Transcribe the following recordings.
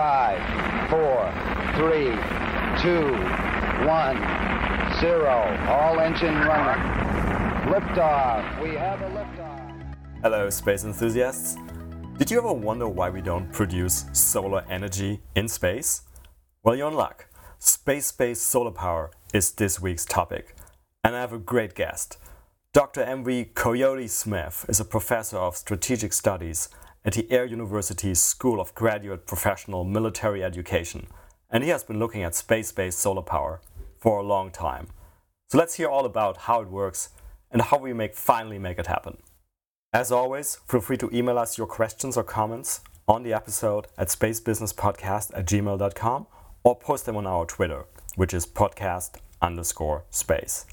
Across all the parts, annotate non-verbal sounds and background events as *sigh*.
Five, four, three, two, one, zero. All engine running. Liftoff. We have a liftoff. Hello, space enthusiasts. Did you ever wonder why we don't produce solar energy in space? Well, you're in luck. Space based solar power is this week's topic. And I have a great guest. Dr. M.V. Coyote Smith is a professor of strategic studies at the Air University's School of Graduate Professional Military Education, and he has been looking at space based solar power for a long time. So let's hear all about how it works and how we make finally make it happen. As always, feel free to email us your questions or comments on the episode at spacebusinesspodcast at gmail.com or post them on our Twitter, which is podcast underscore space.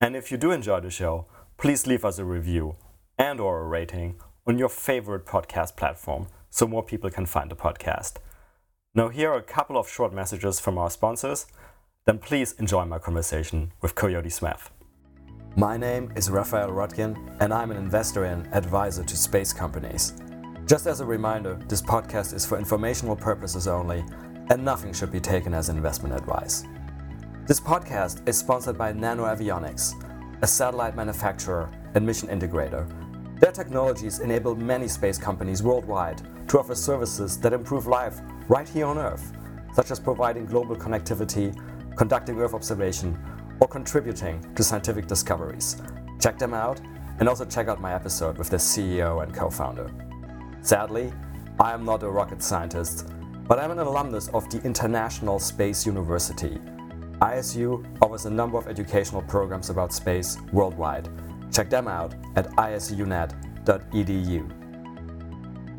And if you do enjoy the show, please leave us a review and or a rating on your favorite podcast platform so more people can find the podcast. Now here are a couple of short messages from our sponsors, then please enjoy my conversation with Coyote Smith. My name is Raphael Roettgen, and I'm an investor and advisor to space companies. Just as a reminder, this podcast is for informational purposes only, and nothing should be taken as investment advice. This podcast is sponsored by Nano Avionics, a satellite manufacturer and mission integrator. Their technologies enable many space companies worldwide to offer services that improve life right here on Earth, such as providing global connectivity, conducting Earth observation, or contributing to scientific discoveries. Check them out and also check out my episode with their CEO and co founder. Sadly, I am not a rocket scientist, but I'm an alumnus of the International Space University. ISU offers a number of educational programs about space worldwide. Check them out at isunet.edu.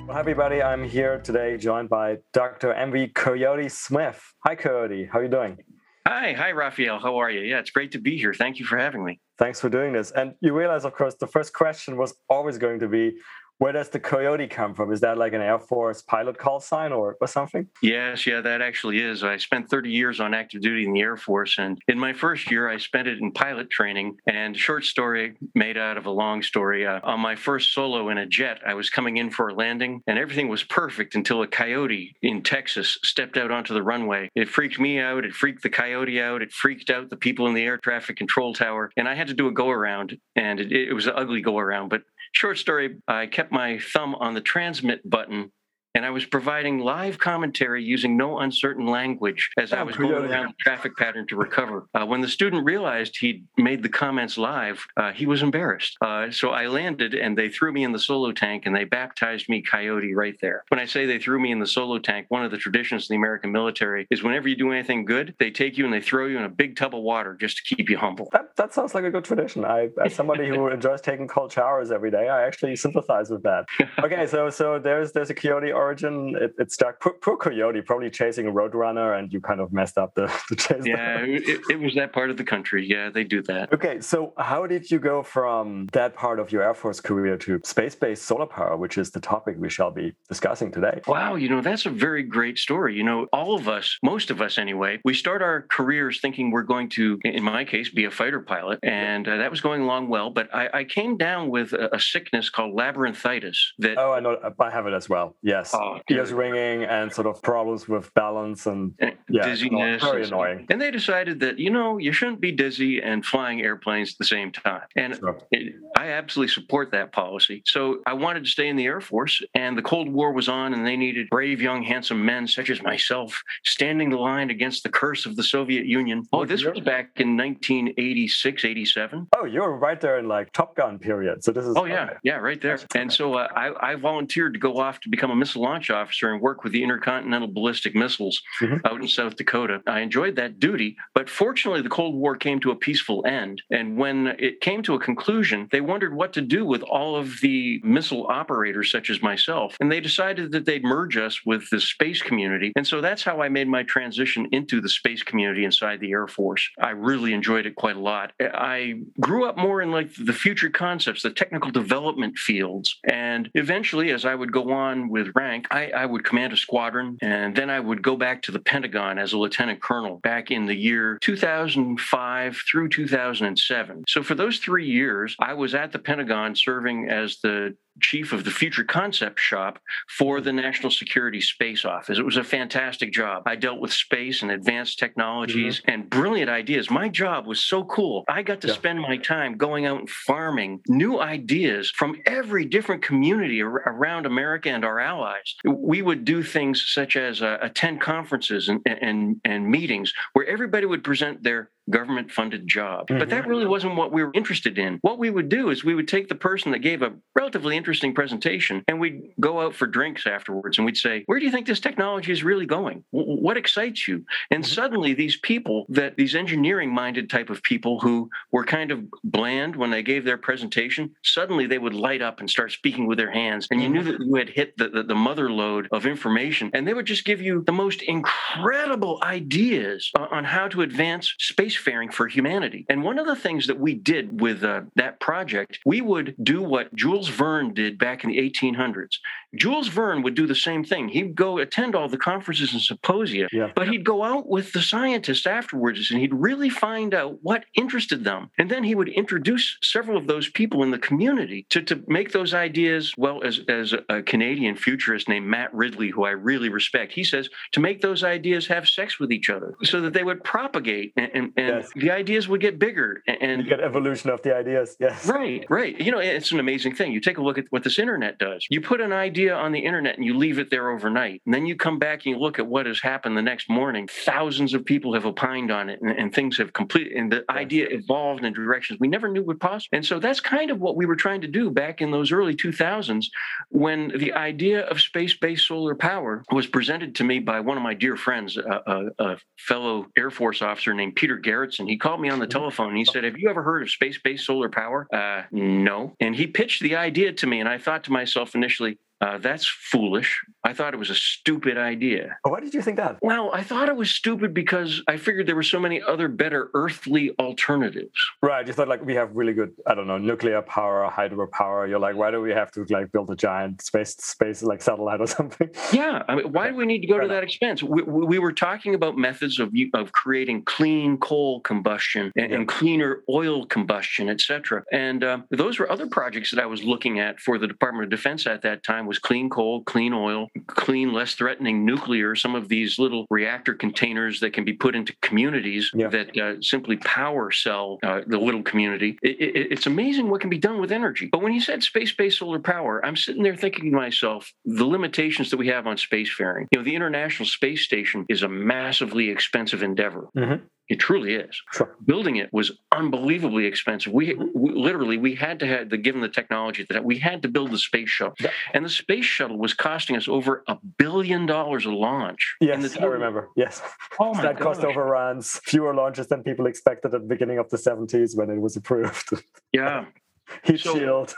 Well, everybody, I'm here today joined by Dr. MV Coyote Smith. Hi, Coyote. How are you doing? Hi, hi, Raphael. How are you? Yeah, it's great to be here. Thank you for having me. Thanks for doing this. And you realize, of course, the first question was always going to be where does the coyote come from? Is that like an Air Force pilot call sign or, or something? Yes, yeah, that actually is. I spent 30 years on active duty in the Air Force. And in my first year, I spent it in pilot training. And short story made out of a long story. Uh, on my first solo in a jet, I was coming in for a landing and everything was perfect until a coyote in Texas stepped out onto the runway. It freaked me out. It freaked the coyote out. It freaked out the people in the air traffic control tower. And I had to do a go around. And it, it was an ugly go around. But short story, I kept my thumb on the transmit button and I was providing live commentary using no uncertain language as I was going around the traffic pattern to recover. Uh, when the student realized he'd made the comments live, uh, he was embarrassed. Uh, so I landed and they threw me in the solo tank and they baptized me Coyote right there. When I say they threw me in the solo tank, one of the traditions of the American military is whenever you do anything good, they take you and they throw you in a big tub of water just to keep you humble. That, that sounds like a good tradition. I, as somebody who *laughs* enjoys taking cold showers every day, I actually sympathize with that. *laughs* Okay, so so there's there's a Coyote origin. It, it stuck. Poor, poor, Coyote, probably chasing a roadrunner, and you kind of messed up the, *laughs* the chase. Yeah, it, it, was that part of the country. Yeah, they do that. Okay, so how did you go from that part of your Air Force career to space-based solar power, which is the topic we shall be discussing today? Wow, you know that's a very great story. You know, all of us, most of us anyway, we start our careers thinking we're going to, in my case, be a fighter pilot, and uh, that was going along well. But I, I came down with a, a, sickness called labyrinthitis. That oh, I know, I have it as well. Yes, oh, ears ringing and sort of problems with balance and, and yeah, dizziness. Very annoying. And they decided that you know you shouldn't be dizzy and flying airplanes at the same time. And sure. it, I absolutely support that policy. So I wanted to stay in the Air Force, and the Cold War was on, and they needed brave, young, handsome men such as myself standing the line against the curse of the Soviet Union. Oh, this was back in 1986, 87. Oh, you're right there in like Top Gun period. So this is. Oh yeah, okay. yeah, right there. And so uh, I, I, volunteered to go off to become a missile launch officer and work with the intercontinental ballistic missiles mm-hmm. out in South Dakota. I enjoyed that duty, but fortunately, the Cold War came to a peaceful end. And when it came to a conclusion, they wondered what to do with all of the missile operators, such as myself, and they decided that they'd merge us with the space community. And so that's how I made my transition into the space community inside the Air Force. I really enjoyed it quite a lot. I grew up more in like the future concepts, the technical development fields. And eventually, as I would go on with rank, I, I, would command a squadron. And then I would go back to the Pentagon as a lieutenant colonel back in the year 2005 through 2007. So for those three years, I was at the Pentagon serving as the chief of the future concept shop for the National Security Space Office. It was a fantastic job. I dealt with space and advanced technologies mm-hmm. and brilliant ideas. My job was so cool. I got to yeah. spend my time going out and farming new ideas from every different community around America and our allies. We would do things such as uh, attend conferences and, and, and meetings where everybody would present their government funded job. Mm-hmm. But that really wasn't what we were interested in. What we would do is we would take the person that gave a relatively interesting presentation and we'd go out for drinks afterwards and we'd say, Where do you think this technology is really going? What excites you? And mm-hmm. suddenly, these people that these engineering minded type of people who were kind of bland when they gave their presentation, suddenly they would light up and start speaking with their hands. And you knew mm-hmm. that you had hit the, the, the mother lode of information. And they would just give you the most incredible ideas on how to advance space spacefaring for humanity. And one of the things that we did with uh, that project, we would do what Jules Verne did back in the 1800s. Jules Verne would do the same thing. He'd go attend all the conferences and symposia, yeah. but he'd go out with the scientists afterwards and he'd really find out what interested them. And then he would introduce several of those people in the community to, to make those ideas, well, as, as a Canadian futurist named Matt Ridley, who I really respect, he says to make those ideas have sex with each other so that they would propagate and, and, and yes. the ideas would get bigger. And you get evolution of the ideas. Yes. Right, right. You know, it's an amazing thing. You take a look at what this internet does. You put an idea idea on the internet and you leave it there overnight. And then you come back and you look at what has happened the next morning. Thousands of people have opined on it and, and things have completed, and the idea evolved in directions we never knew would possible. And so that's kind of what we were trying to do back in those early 2000s when the idea of space based solar power was presented to me by one of my dear friends, a, a, a fellow Air Force officer named Peter Garretson. He called me on the mm-hmm. telephone and he said, Have you ever heard of space based solar power? Uh, no. And he pitched the idea to me. And I thought to myself initially, uh, that's foolish. I thought it was a stupid idea. Why did you think that? Well, I thought it was stupid because I figured there were so many other better earthly alternatives. Right. You thought like we have really good, I don't know, nuclear power, hydropower. You're like, why do we have to like build a giant space space like satellite or *laughs* something? Yeah. I mean, why do we need to go to that expense? We, we were talking about methods of of creating clean coal combustion and, yeah. and cleaner oil combustion, etc. And uh, those were other projects that I was looking at for the Department of Defense at that time was clean coal, clean oil, clean, less threatening nuclear, some of these little reactor containers that can be put into communities yeah. that uh, simply power cell uh, the little community. It, it, it's amazing what can be done with energy. But when you said space based solar power, I'm sitting there thinking to myself, the limitations that we have on spacefaring. You know, the International Space Station is a massively expensive endeavor. Mm-hmm. It truly is. Sure. Building it was unbelievably expensive. We, mm-hmm. we, literally we had to have the given the technology that we had to build the space shuttle, yeah. and the space shuttle was costing us over a billion dollars a launch. Yes, I remember. Yes, oh my *laughs* that gosh. cost overruns, fewer launches than people expected at the beginning of the seventies when it was approved. Yeah, *laughs* heat so, shield.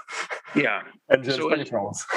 Yeah, *laughs* engines, so controls.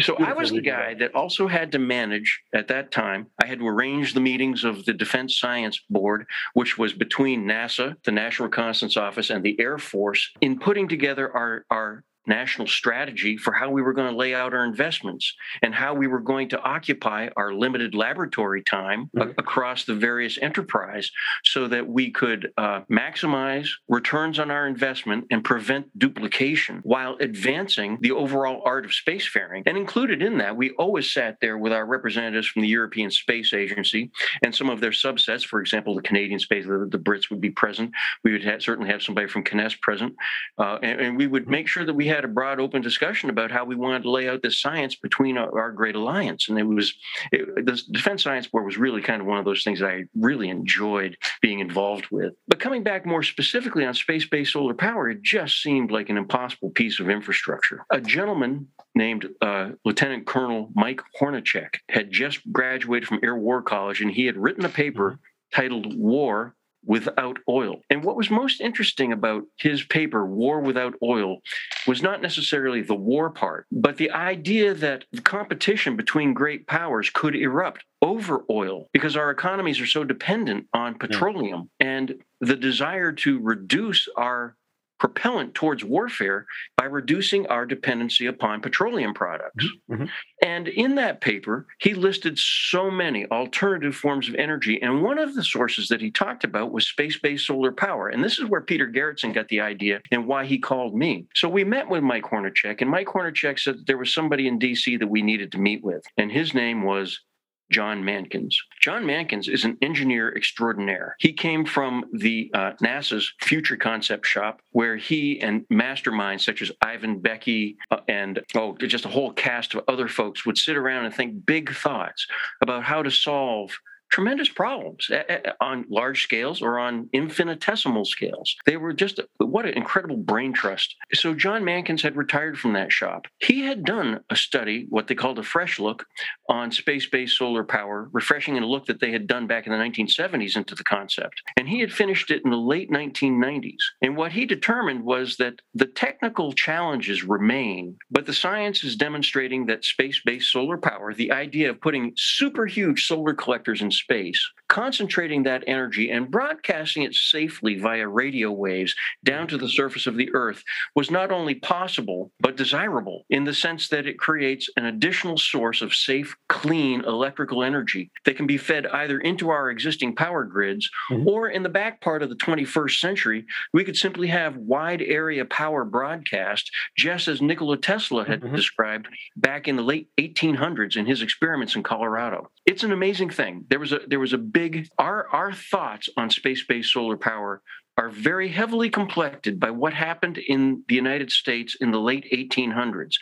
So I was the guy that also had to manage at that time. I had to arrange the meetings of the Defense Science Board, which was between NASA, the National Reconnaissance Office, and the Air Force, in putting together our, our national strategy for how we were going to lay out our investments and how we were going to occupy our limited laboratory time mm-hmm. a- across the various enterprise so that we could uh, maximize returns on our investment and prevent duplication while advancing the overall art of spacefaring. And included in that, we always sat there with our representatives from the European Space Agency and some of their subsets. For example, the Canadian Space, the, the Brits would be present. We would have, certainly have somebody from CNES present. Uh, and, and we would make sure that we had had a broad, open discussion about how we wanted to lay out this science between our, our great alliance. And it was it, the Defense Science Board was really kind of one of those things that I really enjoyed being involved with. But coming back more specifically on space-based solar power, it just seemed like an impossible piece of infrastructure. A gentleman named uh, Lieutenant Colonel Mike Hornitschek had just graduated from Air War College, and he had written a paper titled "War without oil. And what was most interesting about his paper, War Without Oil, was not necessarily the war part, but the idea that the competition between great powers could erupt over oil because our economies are so dependent on petroleum. Yeah. And the desire to reduce our propellant towards warfare by reducing our dependency upon petroleum products. Mm-hmm. And in that paper, he listed so many alternative forms of energy. And one of the sources that he talked about was space based solar power. And this is where Peter Garretson got the idea and why he called me. So we met with Mike Hornitschek, and Mike Hornitschek said that there was somebody in DC that we needed to meet with. And his name was John Mankins. John Mankins is an engineer extraordinaire. He came from the uh, NASA's Future Concept Shop, where he and masterminds such as Ivan Bekey uh, and oh, just a whole cast of other folks would sit around and think big thoughts about how to solve tremendous problems eh, eh, eh, on large scales or on infinitesimal scales. They were just what an incredible brain trust. So John Mankins had retired from that shop. He had done a study, what they called a fresh look, on space-based solar power, refreshing in a look that they had done back in the 1970s into the concept. And he had finished it in the late 1990s. And what he determined was that the technical challenges remain, but the science is demonstrating that space-based solar power, the idea of putting super huge solar collectors in space, concentrating that energy and broadcasting it safely via radio waves down to the surface of the Earth was not only possible, but desirable in the sense that it creates an additional source of safe, clean electrical energy that can be fed either into our existing power grids mm-hmm. or in the back part of the 21st century, we could simply have wide area power broadcast, just as Nikola Tesla had mm-hmm. described back in the late 1800s in his experiments in Colorado. It's an amazing thing. There was a there was a big our our thoughts on space-based solar power are very heavily complected by what happened in the United States in the late 1800s.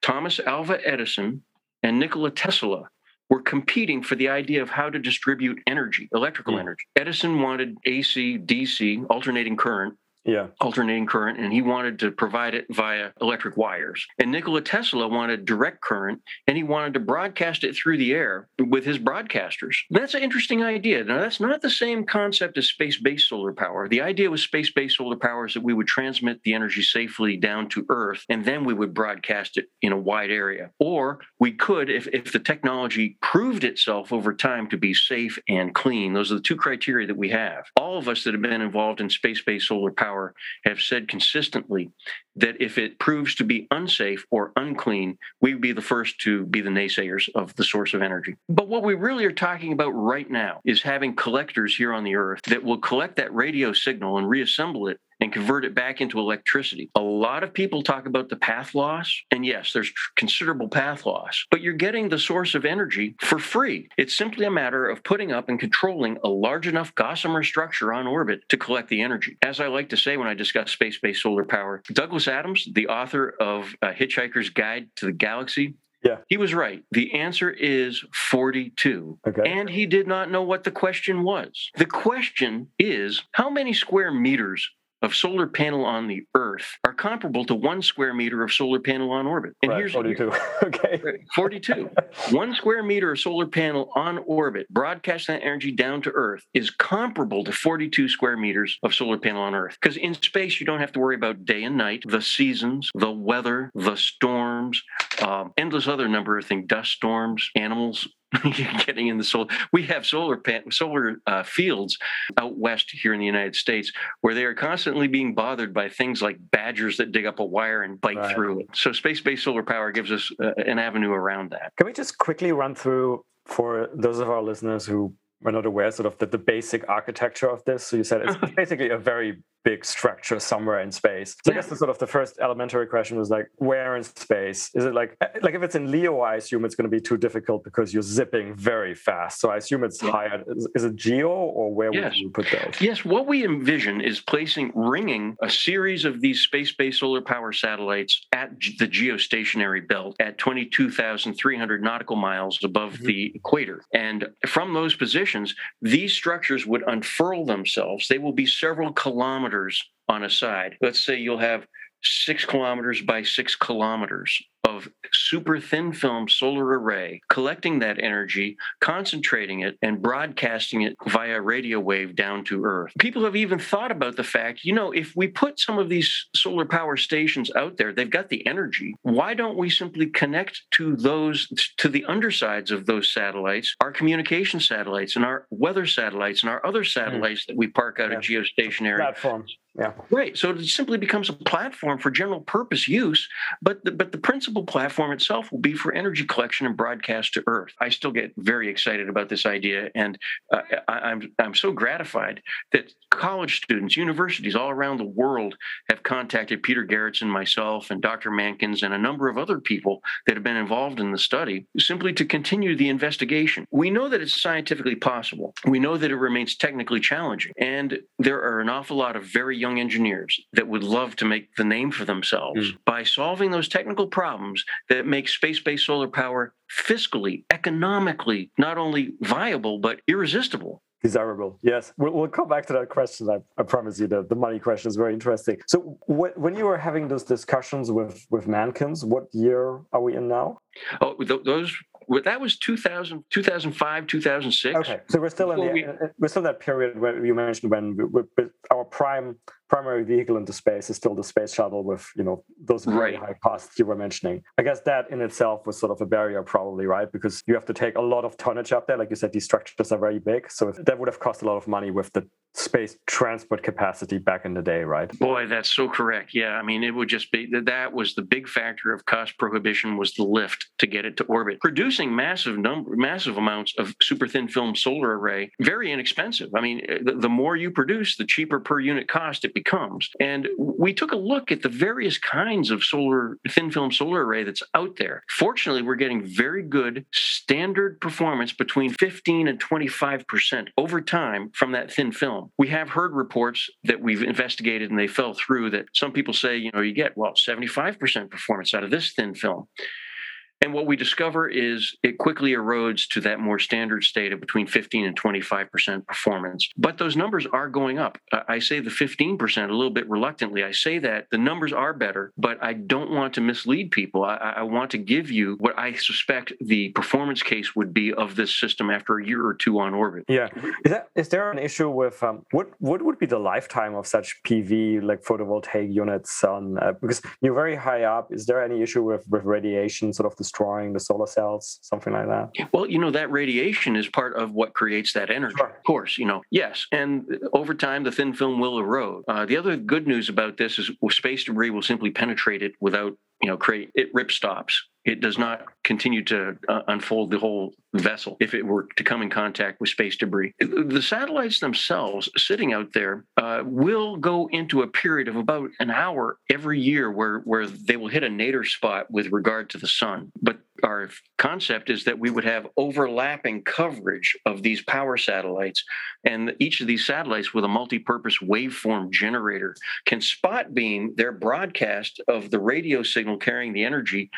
Thomas Alva Edison and Nikola Tesla were competing for the idea of how to distribute energy, electrical mm. energy. Edison wanted AC, DC, alternating current yeah. alternating current, and he wanted to provide it via electric wires. And Nikola Tesla wanted direct current, and he wanted to broadcast it through the air with his broadcasters. That's an interesting idea. Now, that's not the same concept as space based solar power. The idea with space based solar power is that we would transmit the energy safely down to Earth, and then we would broadcast it in a wide area. Or we could, if, if the technology proved itself over time to be safe and clean, those are the two criteria that we have. All of us that have been involved in space based solar power power have said consistently that if it proves to be unsafe or unclean, we would be the first to be the naysayers of the source of energy. But what we really are talking about right now is having collectors here on the earth that will collect that radio signal and reassemble it and convert it back into electricity. A lot of people talk about the path loss, and yes, there's considerable path loss, but you're getting the source of energy for free. It's simply a matter of putting up and controlling a large enough Gossamer structure on orbit to collect the energy. As I like to say when I discuss space based solar power, Douglas Adams, the author of uh, Hitchhiker's Guide to the Galaxy, yeah. He was right. The answer is 42. Okay. And he did not know what the question was. The question is how many square meters of solar panel on the Earth are comparable to one square meter of solar panel on orbit. And right, here's 42. *laughs* okay. 42. one square meter of solar panel on orbit, broadcasting that energy down to Earth, is comparable to 42 square meters of solar panel on Earth. Because in space, you don't have to worry about day and night, the seasons, the weather, the storms, um, endless other number of things, dust storms, animals, *laughs* getting in the solar. We have solar pan, solar uh, fields out west here in the United States where they are constantly being bothered by things like badgers that dig up a wire and bite right. through it. So space-based solar power gives us uh, an avenue around that. Can we just quickly run through for those of our listeners who are not aware sort of the, the basic architecture of this? So you said it's *laughs* basically a very big structure somewhere in space. So yeah. I guess the sort of the first elementary question was like, where in space? Is it like like if it's in LEO, I assume it's going to be too difficult because you're zipping very fast. So I assume it's higher. Is, is, it geo or where yes. would you put those? Yes, what we envision is placing ringing a series of these space-based solar power satellites at the geostationary belt at 22,300 nautical miles above mm-hmm. the equator. And from those positions, these structures would unfurl themselves. They will be several kilometers kilometers on a side. Let's say you'll have six kilometers by six kilometers of super thin film solar array, collecting that energy, concentrating it, and broadcasting it via radio wave down to Earth. People have even thought about the fact, you know, if we put some of these solar power stations out there, they've got the energy. Why don't we simply connect to those, to the undersides of those satellites, our communication satellites and our weather satellites and our other satellites mm. that we park out yeah. of geostationary platforms? Yeah. Right. So it simply becomes a platform for general purpose use, but the, but the platform itself will be for energy collection and broadcast to Earth. I still get very excited about this idea, and uh, I, I'm I'm so gratified that college students, universities all around the world have contacted Peter Garretson, myself, and Dr. Mankins, and a number of other people that have been involved in the study simply to continue the investigation. We know that it's scientifically possible. We know that it remains technically challenging, and there are an awful lot of very young engineers that would love to make the name for themselves mm. by solving those technical problems that make space based solar power fiscally, economically, not only viable, but irresistible. Desirable yes. We'll, we'll, come back to that question I, I, promise you the, the money question is very interesting. So wh- when you were having those discussions with with mankins what year are we in now? Oh th- those that was 2000 2005 2006 okay so we're still in the, we, uh, uh, we're still in that period where you mentioned when we, we, our prime primary vehicle into space is still the space shuttle with you know those very right. high costs you were mentioning. I guess that in itself was sort of a barrier probably right? Because you have to take a lot of tonnage up there. Like you said these structures are very big. So that would have cost a lot of money with the space transport capacity back in the day right? Boy that's so correct. Yeah i mean it would just be that that was the big factor of cost prohibition was the lift to get it to orbit. Producing massive number massive amounts of super thin film solar array very inexpensive. I mean the, the more you produce the cheaper per unit cost it becomes becomes. And we took a look at the various kinds of solar thin film solar array that's out there. Fortunately, we're getting very good standard performance between 15 and 25% over time from that thin film. We have heard reports that we've investigated and they fell through that some people say, you know, you get, well, 75% performance out of this thin film. And what we discover is it quickly erodes to that more standard state of between 15 and 25% performance. But those numbers are going up. I say the 15% a little bit reluctantly. I say that the numbers are better, but I don't want to mislead people. I, I want to give you what I suspect the performance case would be of this system after a year or two on orbit. Yeah. Is, that, is there an issue with um, what, what would be the lifetime of such PV, like photovoltaic units on, uh, because you're very high up. Is there any issue with, with radiation, sort of the destroying the solar cells, something like that? Well, you know, that radiation is part of what creates that energy. Sure. Of course, you know, yes. And over time, the thin film will erode. Uh, the other good news about this is space debris will simply penetrate it without you know create it rip stops it does not continue to uh, unfold the whole vessel if it were to come in contact with space debris. The satellites themselves, sitting out there, uh, will go into a period of about an hour every year where, where they will hit a nadir spot with regard to the sun. But our concept is that we would have overlapping coverage of these power satellites, and each of these satellites with a multi purpose waveform generator can spot beam their broadcast of the radio signal carrying the energy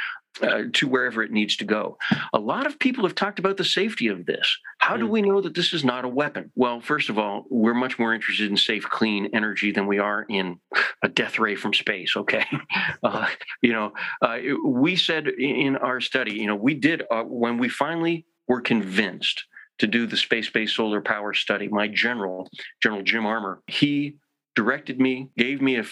uh, to wherever it needs to go. A lot of people have talked about the safety of this. How do mm. we know that this is not a weapon? Well, first of all, we're much more interested in safe, clean energy than we are in a death ray from space. Okay, *laughs* uh, you know, uh, we said in our study, you know, we did uh, when we finally were convinced to do the space-based solar power study. My general, General Jim Armor, he directed me, gave me a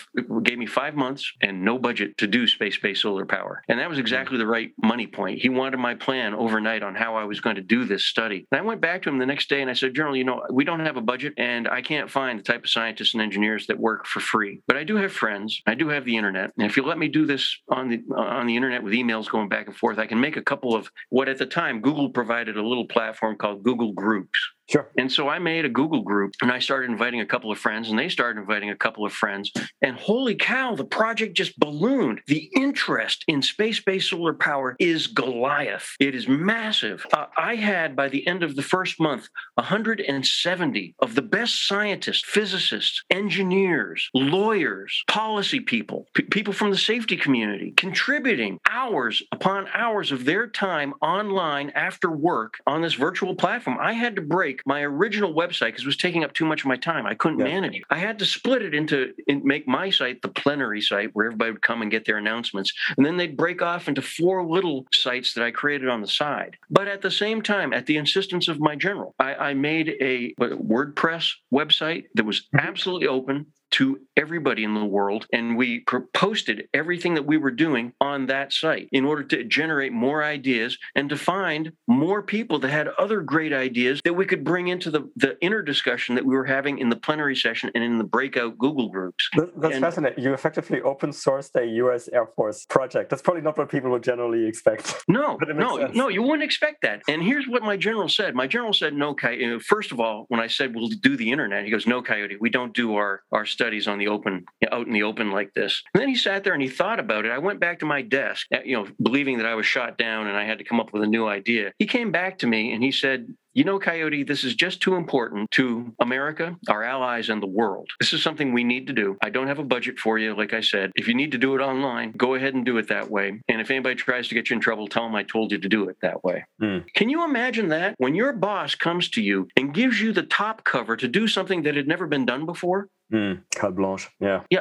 gave me five months and no budget to do space-based solar power, and that was exactly the right money point. He wanted my plan overnight on how I was going to do this study. And I went back to him the next day and I said, General, you know, we don't have a budget, and I can't find the type of scientists and engineers that work for free. But I do have friends. I do have the internet, and if you let me do this on the on the internet with emails going back and forth, I can make a couple of what at the time Google provided a little platform called Google Groups. Sure. And so I made a Google group and I started inviting a couple of friends and they started inviting a couple of friends. And holy cow, the project just ballooned. The interest in space based solar power is Goliath. It is massive. Uh, I had by the end of the first month 170 of the best scientists, physicists, engineers, lawyers, policy people, p- people from the safety community contributing hours upon hours of their time online after work on this virtual platform. I had to break my original website because it was taking up too much of my time. I couldn't yeah. manage it. I had to split it into in, make my site the plenary site where everybody would come and get their announcements, and then they'd break off into four little sites that I created on the side. But at the same time, at the insistence of my general, I, I made a WordPress website that was mm-hmm. absolutely open to everybody in the world. And we posted everything that we were doing on that site in order to generate more ideas and to find more people that had other great ideas that we could bring into the, the inner discussion that we were having in the plenary session and in the breakout Google groups. That's and, fascinating. You effectively open sourced a US Air Force project. That's probably not what people would generally expect. *laughs* No, no, sense. no, you wouldn't expect that. And here's what my general said. My general said, no, Coyote. First of all, when I said we'll do the internet, he goes, no, Coyote, we don't do our, our studies on the open, out in the open like this. And then he sat there and he thought about it. I went back to my desk, you know, believing that I was shot down and I had to come up with a new idea. He came back to me and he said, you know, Coyote, this is just too important to America, our allies, and the world. This is something we need to do. I don't have a budget for you, like I said. If you need to do it online, go ahead and do it that way. And if anybody tries to get you in trouble, tell them I told you to do it that way. Mm. Can you imagine that? When your boss comes to you and gives you the top cover to do something that had never been done before, Mm, carte blanche. Yeah. Yeah.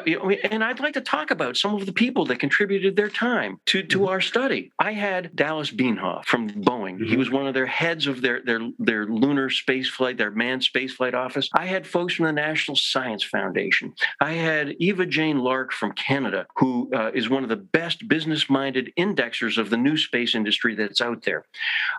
And I'd like to talk about some of the people that contributed their time to, to mm-hmm. our study. I had Dallas Bienhoff from Boeing. Mm-hmm. He was one of their heads of their, their, their lunar space flight, their manned space flight office. I had folks from the National Science Foundation. I had Eva Jane Lark from Canada, who uh, is one of the best business minded indexers of the new space industry that's out there.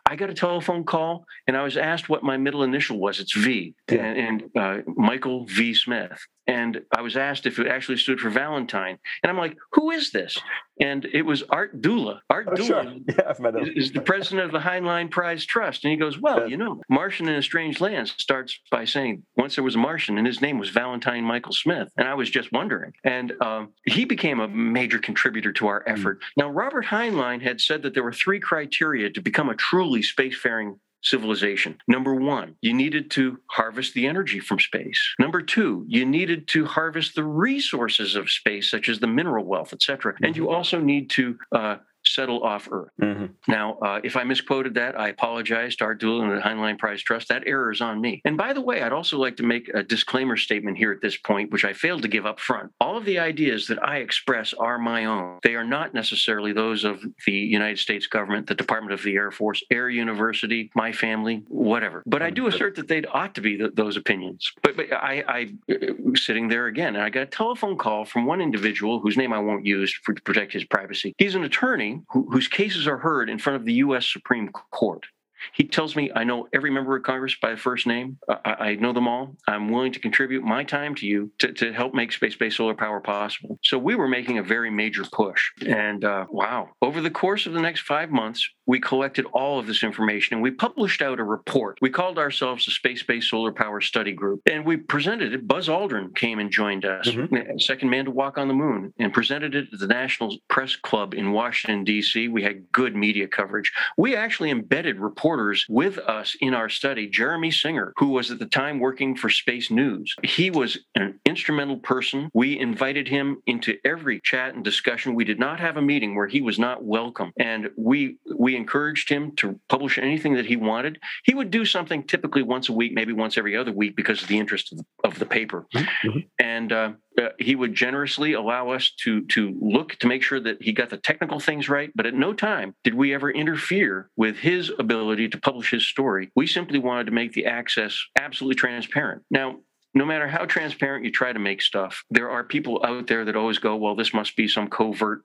I got a telephone call and I was asked what my middle initial was. It's V, yeah. and, and uh, Michael V. Smith and I was asked if it actually stood for Valentine. And I'm like, who is this? And it was Art Dula. Art oh, Dula sure. *laughs* yeah, is, is, the president of the Heinlein Prize Trust. And he goes, Well, yeah. you know, Martian in a Strange Land starts by saying, Once there was a Martian, and his name was Valentine Michael Smith. And I was just wondering. And um, he became a major contributor to our hmm. effort. Mm. Now, Robert Heinlein had said that there were three criteria to become a truly spacefaring civilization. Number one, you needed to harvest the energy from space. Number two, you needed to harvest the resources of space, such as the mineral wealth, etc. And you also need to uh, settle off Earth. Mm-hmm. Now, uh, if I misquoted that, I apologize to Art Dula and the Heinlein Prize Trust. That error is on me. And by the way, I'd also like to make a disclaimer statement here at this point, which I failed to give up front. All of the ideas that I express are my own. They are not necessarily those of the United States government, the Department of the Air Force, Air University, my family, whatever. But I do assert that they ought to be those opinions. But, but I, I, uh, sitting there again, and I got a telephone call from one individual whose name I won't use for, to protect his privacy. He's an attorney who, whose cases are heard in front of the U.S. Supreme Court. He tells me I know every member of Congress by first name. I, I know them all. I'm willing to contribute my time to you to, to help make space based solar power possible. So we were making a very major push. And uh, wow, over the course of the next five months, we collected all of this information and we published out a report. We called ourselves the Space Based Solar Power Study Group and we presented it. Buzz Aldrin came and joined us, mm-hmm. second man to walk on the moon, and presented it at the National Press Club in Washington, D.C. We had good media coverage. We actually embedded reporters with us in our study. Jeremy Singer, who was at the time working for Space News, he was an instrumental person. We invited him into every chat and discussion. We did not have a meeting where he was not welcome. And we, we encouraged him to publish anything that he wanted. He would do something typically once a week, maybe once every other week because of the interest of the, of the paper. Mm-hmm. And uh, uh, he would generously allow us to to look to make sure that he got the technical things right. But at no time did we ever interfere with his ability to publish his story. We simply wanted to make the access absolutely transparent. Now, no matter how transparent you try to make stuff, there are people out there that always go, well, this must be some covert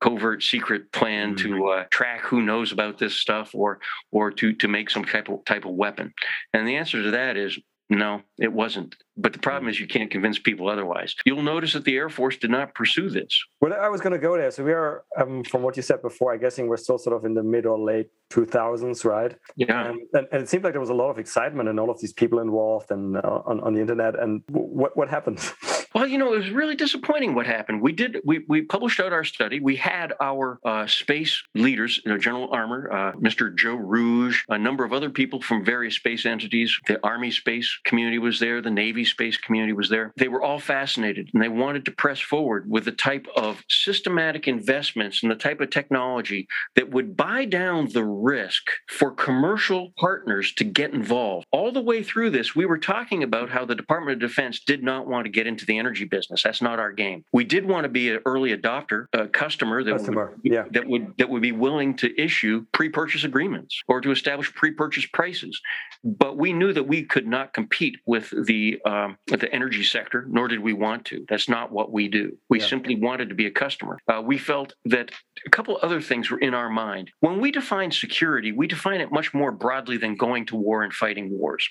covert secret plan mm-hmm. to uh, track who knows about this stuff or or to to make some type of type of weapon and the answer to that is no it wasn't. But the problem is you can't convince people otherwise. You'll notice that the air force did not pursue this. Well i was going to go there. So we are um, from what you said before i guessing we're still sort of in the mid or late 2000s right? Yeah. And, and, and it seemed like there was a lot of excitement and all of these people involved and uh, on, on the internet. And what what happened *laughs* Well, you know, it was really disappointing what happened. We did we we published out our study. We had our uh, space leaders, you know, General Armor, uh, Mr. Joe Rouge, a number of other people from various space entities. The Army space community was there. The Navy space community was there. They were all fascinated, and they wanted to press forward with the type of systematic investments and the type of technology that would buy down the risk for commercial partners to get involved. All the way through this, we were talking about how the Department of Defense did not want to get into the energy business. That's not our game. We did want to be an early adopter, a customer that Customer, would, yeah. that would that would be willing to issue pre-purchase agreements or to establish pre-purchase prices. But we knew that we could not compete with the um, with the energy sector, nor did we want to. That's not what we do. We Yeah. simply wanted to be a customer. Uh, we felt that a couple other things were in our mind. When we define security, we define it much more broadly than going to war and fighting wars.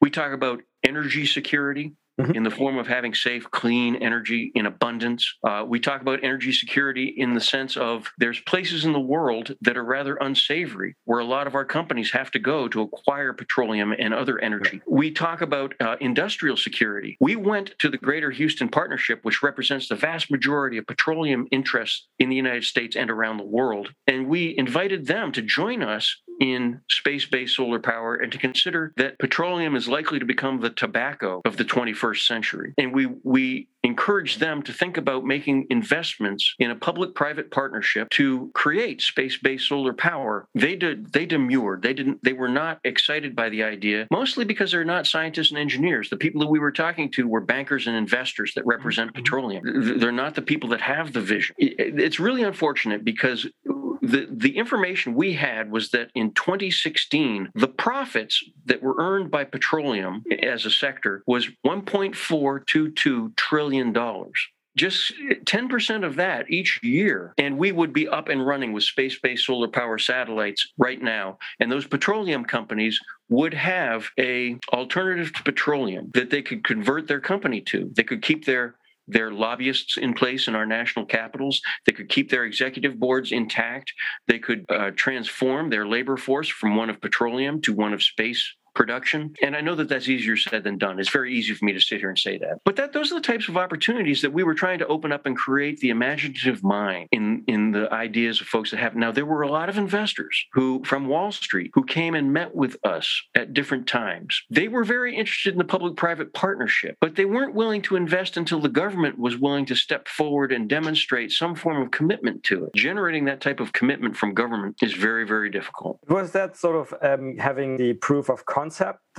We talk about energy security. Mhm. In the form of having safe, clean energy in abundance. Uh, we talk about energy security in the sense of there's places in the world that are rather unsavory, where a lot of our companies have to go to acquire petroleum and other energy. We talk about uh, industrial security. We went to the Greater Houston Partnership, which represents the vast majority of petroleum interests in the United States and around the world, and we invited them to join us in space based solar power and to consider that petroleum is likely to become the tobacco of the 21st century. And we, we encourage them to think about making investments in a public private partnership to create space based solar power. They did, they demurred. They didn't, they were not excited by the idea, mostly because they're not scientists and engineers. The people that we were talking to were bankers and investors that represent mm-hmm. petroleum. They're not the people that have the vision. It's really unfortunate because the, the information we had was that in 2016, the profits that were earned by petroleum as a sector was $1.422 trillion. Just 10% of that each year. And we would be up and running with space based solar power satellites right now. And those petroleum companies would have a alternative to petroleum that they could convert their company to. They could keep their their lobbyists in place in our national capitals. They could keep their executive boards intact. They could uh, transform their labor force from one of petroleum to one of space production. And I know that that's easier said than done. It's very easy for me to sit here and say that. But that those are the types of opportunities that we were trying to open up and create the imaginative mind in in the ideas of folks that have. Now there were a lot of investors who from Wall Street who came and met with us at different times. They were very interested in the public-private partnership, but they weren't willing to invest until the government was willing to step forward and demonstrate some form of commitment to it. Generating that type of commitment from government is very very difficult. Was that sort of um, having the proof of concept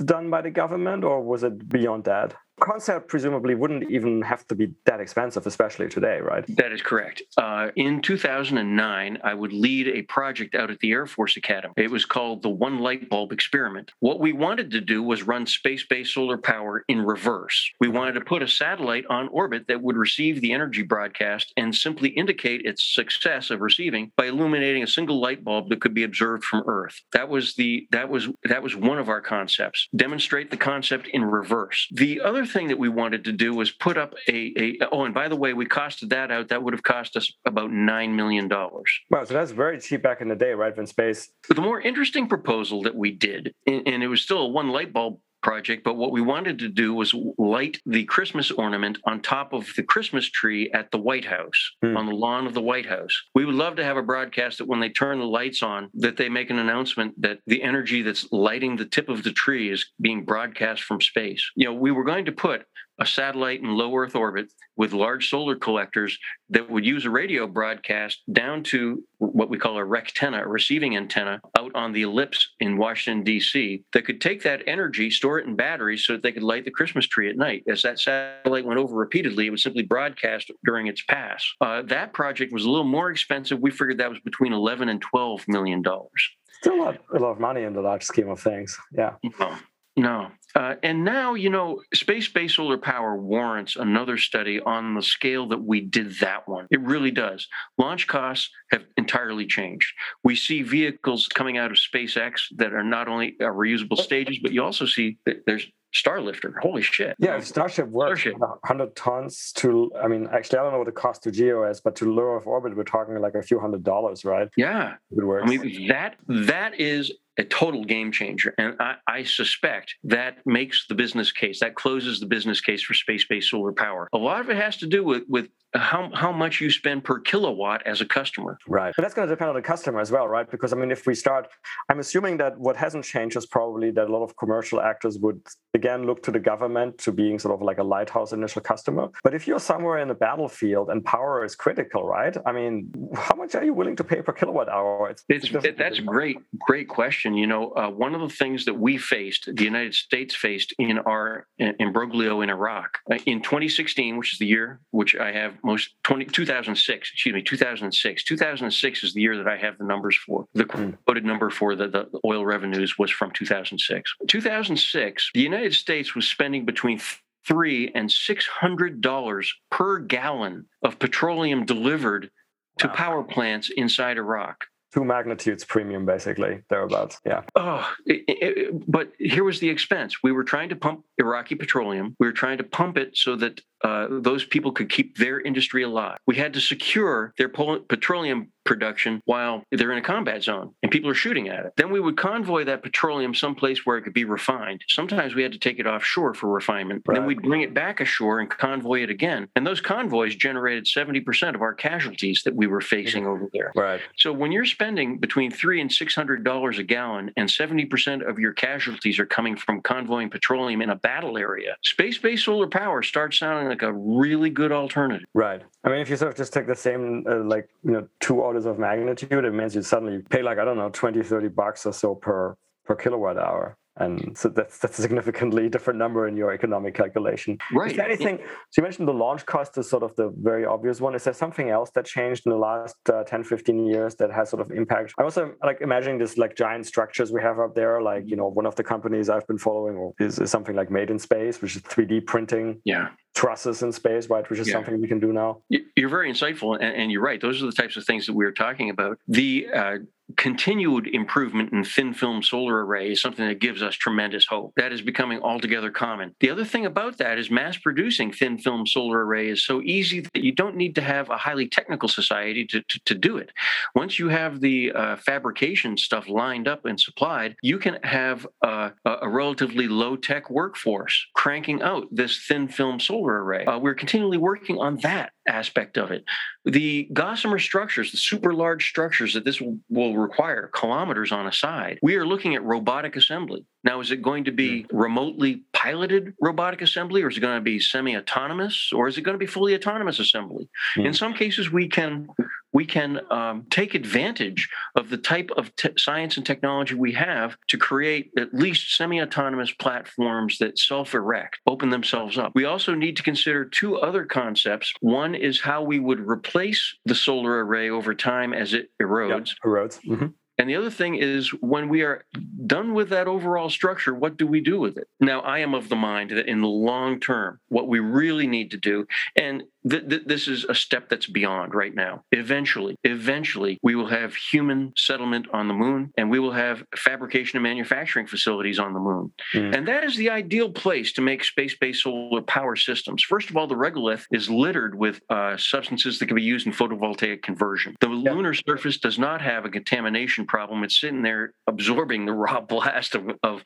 done by the government, or was it beyond that? Concept presumably wouldn't even have to be that expensive, especially today, right? That is correct. Uh, in 2009, I would lead a project out at the Air Force Academy. It was called the One Light Bulb Experiment. What we wanted to do was run space based solar power in reverse. We wanted to put a satellite on orbit that would receive the energy broadcast and simply indicate its success of receiving by illuminating a single light bulb that could be observed from Earth. That was the that was that was one of our concepts. Demonstrate the concept in reverse. The other thing that we wanted to do was put up a, a oh, and by the way, we costed that out. That would have cost us about nine million dollars. Wow, so that's very cheap back in the day, right? When space. The more interesting proposal that we did, and, and it was still a one light bulb project, but what we wanted to do was light the Christmas ornament on top of the Christmas tree at the White House, Hmm. on the lawn of the White House. We would love to have a broadcast that when they turn the lights on, that they make an announcement that the energy that's lighting the tip of the tree is being broadcast from space. You know, we were going to put a satellite in low Earth orbit with large solar collectors that would use a radio broadcast down to what we call a rectenna, a receiving antenna, out on the ellipse in Washington, D.C., that could take that energy, store it in batteries so that they could light the Christmas tree at night. As that satellite went over repeatedly, it would simply broadcast during its pass. Uh, that project was a little more expensive. We figured that was between 11 and 12 million dollars. Still not a lot of money in the large scheme of things. Yeah. No, no. Uh, and now, you know, space based solar power warrants another study on the scale that we did that one. It really does. Launch costs have entirely changed. We see vehicles coming out of SpaceX that are not only uh, reusable stages, but you also see that there's Starlifter. Holy shit. Yeah, Starship works Starship. 100 tons to, I mean, actually, I don't know what the cost to Geo is, but to low Earth orbit, we're talking like a few hundred dollars, right? Yeah. It works. I mean that that is a total game changer. And I, I, suspect that makes the business case, that closes the business case for space based solar power. A lot of it has to do with, with how, how much you spend per kilowatt as a customer. Right. But that's going to depend on the customer as well, right? Because, I mean, if we start, I'm assuming that what hasn't changed is probably that a lot of commercial actors would again look to the government to being sort of like a lighthouse initial customer. But if you're somewhere in the battlefield and power is critical, right? I mean, how much are you willing to pay per kilowatt hour? It's, it's it, that's a great, great question. You know, uh, one of the things that we faced, the United States faced in our imbroglio in Iraq uh, in 2016, which is the year which I have most 20, 2006, excuse me, 2006. 2006 is the year that I have the numbers for. The hmm. quoted number for the, the oil revenues was from 2006. 2006, the United States was spending between three and six hundred dollars per gallon of petroleum delivered to wow. power plants inside Iraq two magnitudes premium basically thereabouts. Yeah. Oh it, it, but here was the expense. We were trying to pump iraqi petroleum. We were trying to pump it so that uh, those people could keep their industry alive we had to secure their petroleum production while they're in a combat zone and people are shooting at it. Then we would convoy that petroleum someplace where it could be refined. Sometimes we had to take it offshore for refinement. Right. Then we'd bring it back ashore and convoy it again. And those convoys generated 70% of our casualties that we were facing over there. Right. So when you're spending between three and six hundred dollars a gallon and 70% of your casualties are coming from convoying petroleum in a battle area, space-based solar power starts sounding like a really good alternative. Right. I mean, if you sort of just take the same, uh, like, you know, two orders of magnitude, it means you suddenly pay like, I don't know, 20, 30 bucks or so per, per kilowatt hour. And so that's that's a significantly *laughs* different number in your economic calculation. Right. Is there anything? So you mentioned the launch cost is sort of the very obvious one. Is there something else that changed in the last uh, 10, 15 years that has sort of impact? I'm also like imagining this like giant structures we have up there. Like you know, one of the companies I've been following is, is something like Made in Space, which is 3D printing. Yeah trusses in space, right? Which is yeah. something we can do now. You're very insightful, and, and, you're right. Those are the types of things that we are talking about. The uh, continued improvement in thin film solar array is something that gives us tremendous hope. That is becoming altogether common. The other thing about that is mass producing thin film solar array is so easy that you don't need to have a highly technical society to, to, to do it. Once you have the uh, fabrication stuff lined up and supplied, you can have uh, a relatively low tech workforce cranking out this thin film solar array. Uh, we're continually working on that aspect of it. The Gossamer structures, the super large structures that this will, will require, kilometers on a side, we are looking at robotic assembly. Now, is it going to be hmm. remotely piloted robotic assembly, or is it going to be semi autonomous, or is it going to be fully autonomous assembly? Mm. In some cases, we can we can um, take advantage of the type of t- science and technology we have to create at least semi autonomous platforms that self erect, open themselves up. We also need to consider two other concepts. One is how we would replace the solar array over time as it erodes. Yep, erodes. Mm-hmm. And the other thing is when we are done with that overall structure, what do we do with it? Now, I am of the mind that in the long term, what we really need to do, and th- th- this is a step that's beyond right now. Eventually, eventually, we will have human settlement on the moon and we will have fabrication and manufacturing facilities on the moon. Mm. And that is the ideal place to make space based solar power systems. First of all, the regolith is littered with uh, substances that can be used in photovoltaic conversion. The yeah. lunar surface does not have a contamination problem. It's sitting there absorbing the raw *laughs* blast of, of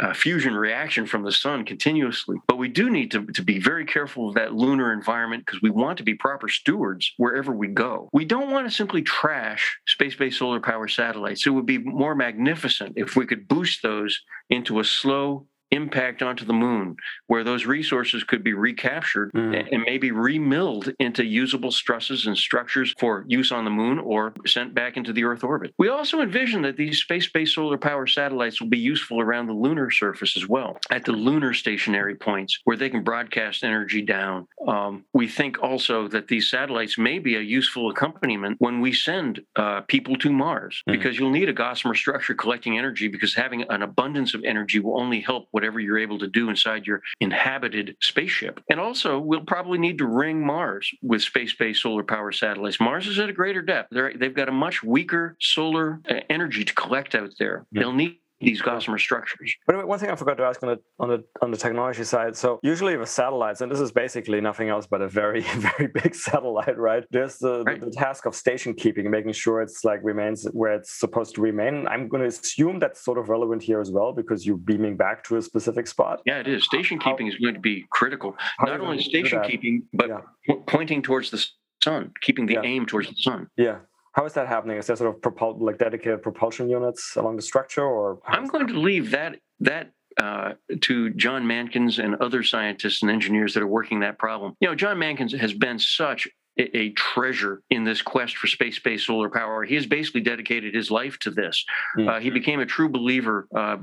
uh, fusion reaction from the sun continuously. But we do need to, to be very careful of that lunar environment because we want to be proper stewards wherever we go. We don't want to simply trash space based solar power satellites. It would be more magnificent if we could boost those into a slow, impact onto the moon where those resources could be recaptured mm. and maybe remilled into usable stresses and structures for use on the moon or sent back into the earth orbit we also envision that these space-based solar power satellites will be useful around the lunar surface as well at the lunar stationary points where they can broadcast energy down um, we think also that these satellites may be a useful accompaniment when we send uh, people to mars mm. because you'll need a gossamer structure collecting energy because having an abundance of energy will only help whatever you're able to do inside your inhabited spaceship. And also, we'll probably need to ring Mars with space based solar power satellites. Mars is at a greater depth. they have got a much weaker solar uh, energy to collect out there. They'll need these gossamer structures. But one thing I forgot to ask on the on the on the technology side. So usually with satellites, and this is basically nothing else but a very *laughs* very big satellite, right? There's the, right. the, the task of station keeping, making sure it's like remains where it's supposed to remain. I'm going to assume that's sort of relevant here as well because you're beaming back to a specific spot. Yeah, it is. Station how, keeping is going to be critical. Not only station keeping, but yeah. pointing towards the sun, keeping the yeah. aim towards the sun. Yeah. How is that happening? Is there sort of propul- like dedicated propulsion units along the structure, or I'm going to leave that that uh, to John Mankins and other scientists and engineers that are working that problem. You know, John Mankins has been such a, a treasure in this quest for space-based solar power. He has basically dedicated his life to this. Mm-hmm. Uh, he became a true believer uh,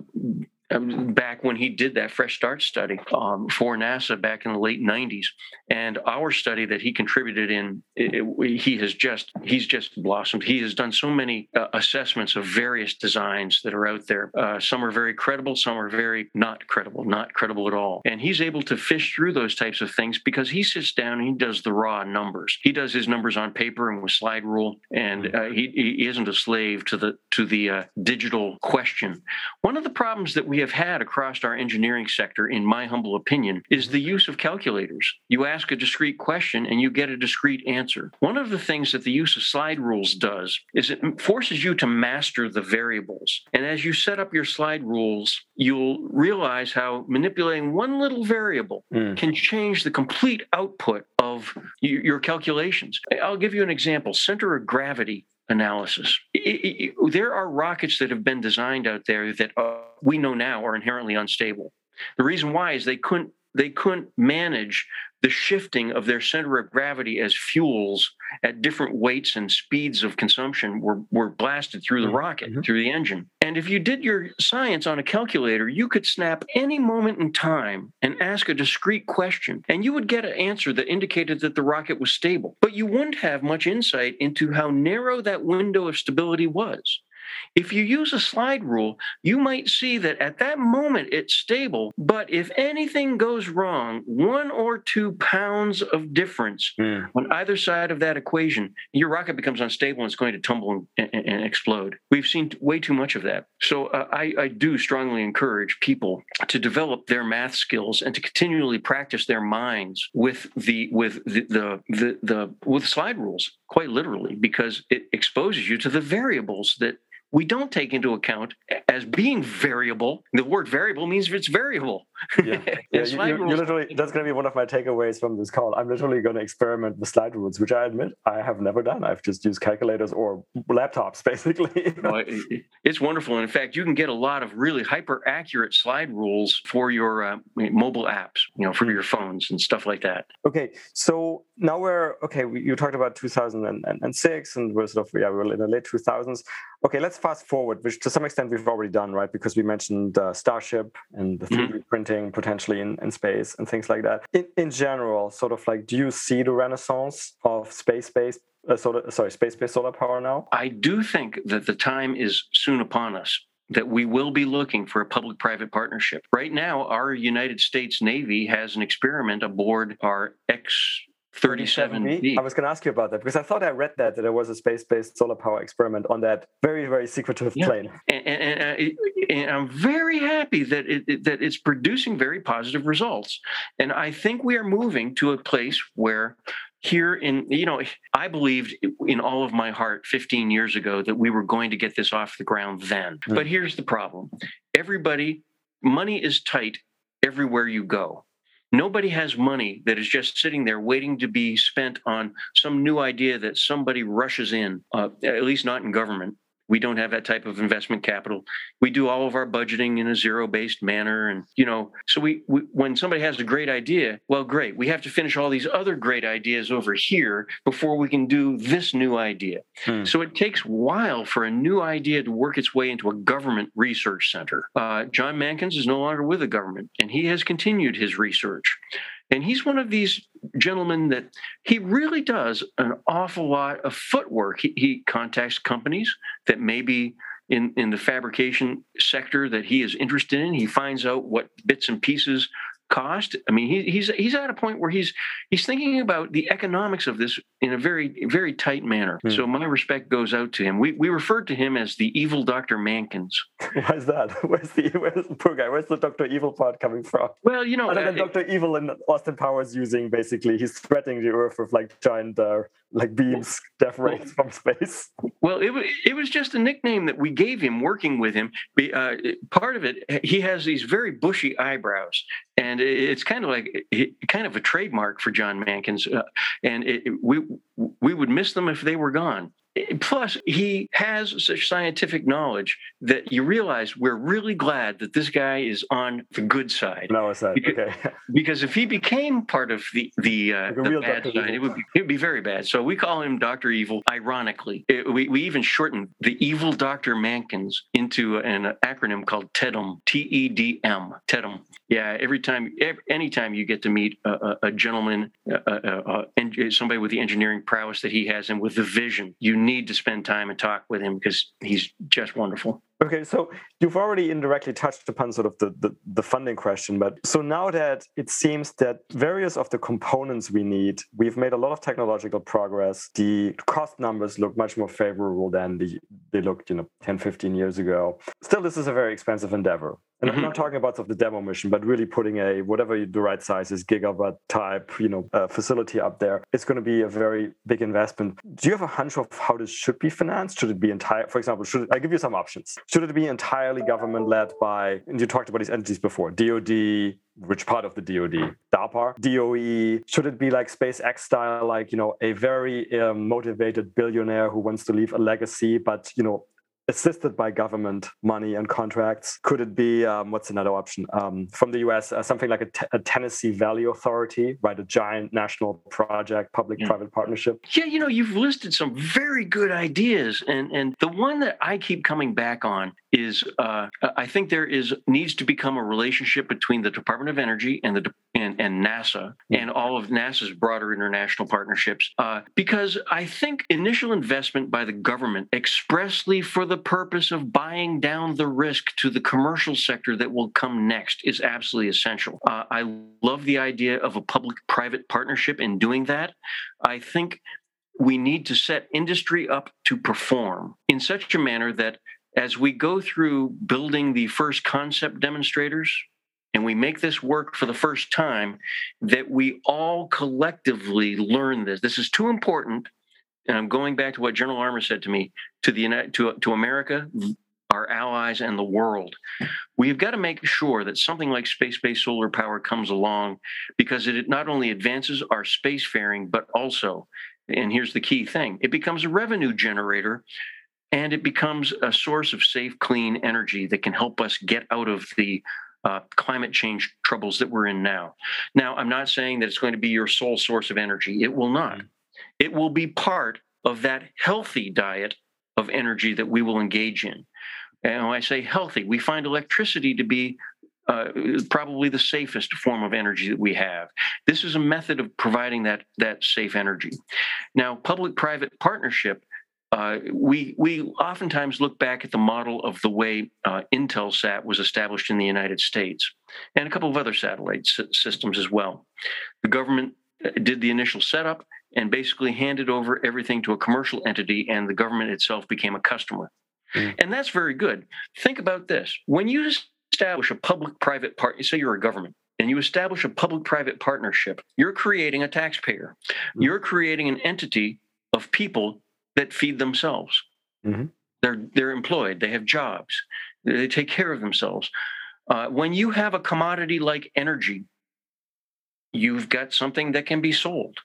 back when he did that fresh start study um, for NASA back in the late 90s. And our study that he contributed in, it, it, he has just he's just blossomed. He has done so many uh, assessments of various designs that are out there. Uh, some are very credible, some are very not credible, not credible at all. And he's able to fish through those types of things because he sits down and he does the raw numbers. He does his numbers on paper and with slide rule, and uh, he, he isn't a slave to the to the uh, digital question. One of the problems that we have had across our engineering sector, in my humble opinion, is the use of calculators. You ask a discrete question and you get a discrete answer. One of the things that the use of slide rules does is it forces you to master the variables. And as you set up your slide rules, you'll realize how manipulating one little variable mm. can change the complete output of your calculations. I'll give you an example center of gravity analysis. It, it, there are rockets that have been designed out there that uh, we know now are inherently unstable. The reason why is they couldn't they couldn't manage the shifting of their center of gravity as fuels at different weights and speeds of consumption were, were blasted through the mm-hmm. rocket, mm-hmm. through the engine. And if you did your science on a calculator, you could snap any moment in time and ask a discrete question, and you would get an answer that indicated that the rocket was stable. But you wouldn't have much insight into how narrow that window of stability was. If you use a slide rule, you might see that at that moment it's stable, but if anything goes wrong, one or two pounds of difference mm. on either side of that equation, your rocket becomes unstable and it's going to tumble and, and, and explode. We've seen way too much of that. So uh, I, I do strongly encourage people to develop their math skills and to continually practice their minds with the with the the, the, the with slide rules quite literally because it exposes you to the variables that we don't take into account as being variable. The word variable means if it's variable. Yeah, *laughs* yeah you, you, you literally that's going to be one of my takeaways from this call. I'm literally going to experiment with slide rules, which I admit I have never done. I've just used calculators or laptops, *laughs* basically. well, it's wonderful, and in fact, you can get a lot of really hyper accurate slide rules for your uh, mobile apps, you know, for your phones and stuff like that. Okay, so now we're okay. We, you talked about 2006, and we're sort of yeah, we're in the late 2000s. Okay, let's fast forward, which to some extent we've already done, right? Because we mentioned uh, Starship and the 3D mm-hmm. printing potentially in, in space and things like that. In, in general, sort of like, do you see the renaissance of space-based uh, solar, sorry, space-based solar power now? I do think that the time is soon upon us that we will be looking for a public private partnership. Right now, our United States Navy has an experiment aboard our X 37B. I was going to ask you about that because I thought I read that that there was a space-based solar power experiment on that very very secretive yeah. plane. And, and, and, and, I'm very happy that it, that it's producing very positive results. And I think we are moving to a place where here in you know I believed in all of my heart 15 years ago that we were going to get this off the ground then. Mm. But here's the problem. Everybody money is tight everywhere you go Nobody has money that is just sitting there waiting to be spent on some new idea that somebody rushes in, uh, at least not in government. We don't have that type of investment capital. We do all of our budgeting in a zero-based manner, and you know, so we, we, when somebody has a great idea, well, great. We have to finish all these other great ideas over here before we can do this new idea. Hmm. So it takes a while for a new idea to work its way into a government research center. Uh, John Mankins is no longer with the government, and he has continued his research. And he's one of these gentlemen that he really does an awful lot of footwork. He, he contacts companies that maybe in, in the fabrication sector that he is interested in. He finds out what bits and pieces cost. I mean, he, he's he's at a point where he's he's thinking about the economics of this in a very very tight manner. Mm. So my respect goes out to him. We we referred to him as the evil Doctor Mankins. *laughs* Why is that? *laughs* Where's the where's the poor guy? Where's the Doctor Evil part coming from? Well, you know, other than uh, Doctor Evil and Austin Powers using basically he's threatening the Earth with like giant uh, like beams, death rays from space. Well, it was it was just a nickname that we gave him working with him. Uh, part of it, he has these very bushy eyebrows, and it's kind of like kind of a trademark for John Mankins, uh, and it, we we would miss them if they were gone. Plus, he has such scientific knowledge that you realize we're really glad that this guy is on the good side. No, it's that because, okay. *laughs* because if he became part of the the, uh, the bad side, it would be it would be very bad. So we call him Doctor Evil. Ironically, it, we we even shortened the Evil Doctor Mankins into an acronym called TEDM. T E D M. TEDM. Yeah, every time, every, anytime you get to meet a, a, a gentleman, uh, uh, somebody with the engineering prowess that he has, and with the vision, you need to spend time and talk with him because he's just wonderful. Okay, so you've already indirectly touched upon sort of the, the, the, funding question, but so now that it seems that various of the components we need, we've made a lot of technological progress. The cost numbers look much more favorable than the, they looked, you know, 10, 15 years ago. Still, this is a very expensive endeavor. And mm-hmm. I'm not talking about sort of the demo mission, but really putting a whatever the right size is, gigawatt type, you know, uh, facility up there. It's going to be a very big investment. Do you have a hunch of how this should be financed? Should it be entire? For example, should I give you some options? Should it be entirely government led by? And you talked about these entities before, DoD, which part of the DoD? DARPA, DOE. Should it be like SpaceX style, like you know, a very um, motivated billionaire who wants to leave a legacy, but you know, assisted by government money and contracts? Could it be um, what's another option um, from the US? Uh, something like a, t- a Tennessee Valley Authority, right? A giant national project, public-private yeah. partnership. Yeah, you know, you've listed some very good ideas, and and the one that I keep coming back on is uh, I think there is needs to become a relationship between the Department of Energy and the and, and NASA mm-hmm. and all of NASA's broader international partnerships, uh, because I think initial investment by the government expressly for the purpose of buying down the risk to the commercial sector that will come next is absolutely essential. Uh, I love the idea of a public-private partnership in doing that. I think we need to set industry up to perform in such a manner that as we go through building the first concept demonstrators and we make this work for the first time, that we all collectively learn this. This is too important. And I'm going back to what General Armor said to me to the United, to, to America, our allies, and the world. We've got to make sure that something like space based solar power comes along because it not only advances our spacefaring, but also, and here's the key thing, it becomes a revenue generator and it becomes a source of safe, clean energy that can help us get out of the uh, climate change troubles that we're in now. Now, I'm not saying that it's going to be your sole source of energy. It will not. Mm-hmm. It will be part of that healthy diet of energy that we will engage in. And when I say healthy, we find electricity to be uh, probably the safest form of energy that we have. This is a method of providing that that safe energy. Now, public-private partnership uh, we we oftentimes look back at the model of the way uh, Intelsat was established in the United States, and a couple of other satellite s- systems as well. The government uh, did the initial setup and basically handed over everything to a commercial entity, and the government itself became a customer. Mm. And that's very good. Think about this: when you establish a public-private part, say you're a government, and you establish a public-private partnership, you're creating a taxpayer. Mm. You're creating an entity of people that feed themselves. Mm-hmm. They're they're employed. They have jobs. They take care of themselves. Uh, when you have a commodity like energy, you've got something that can be sold,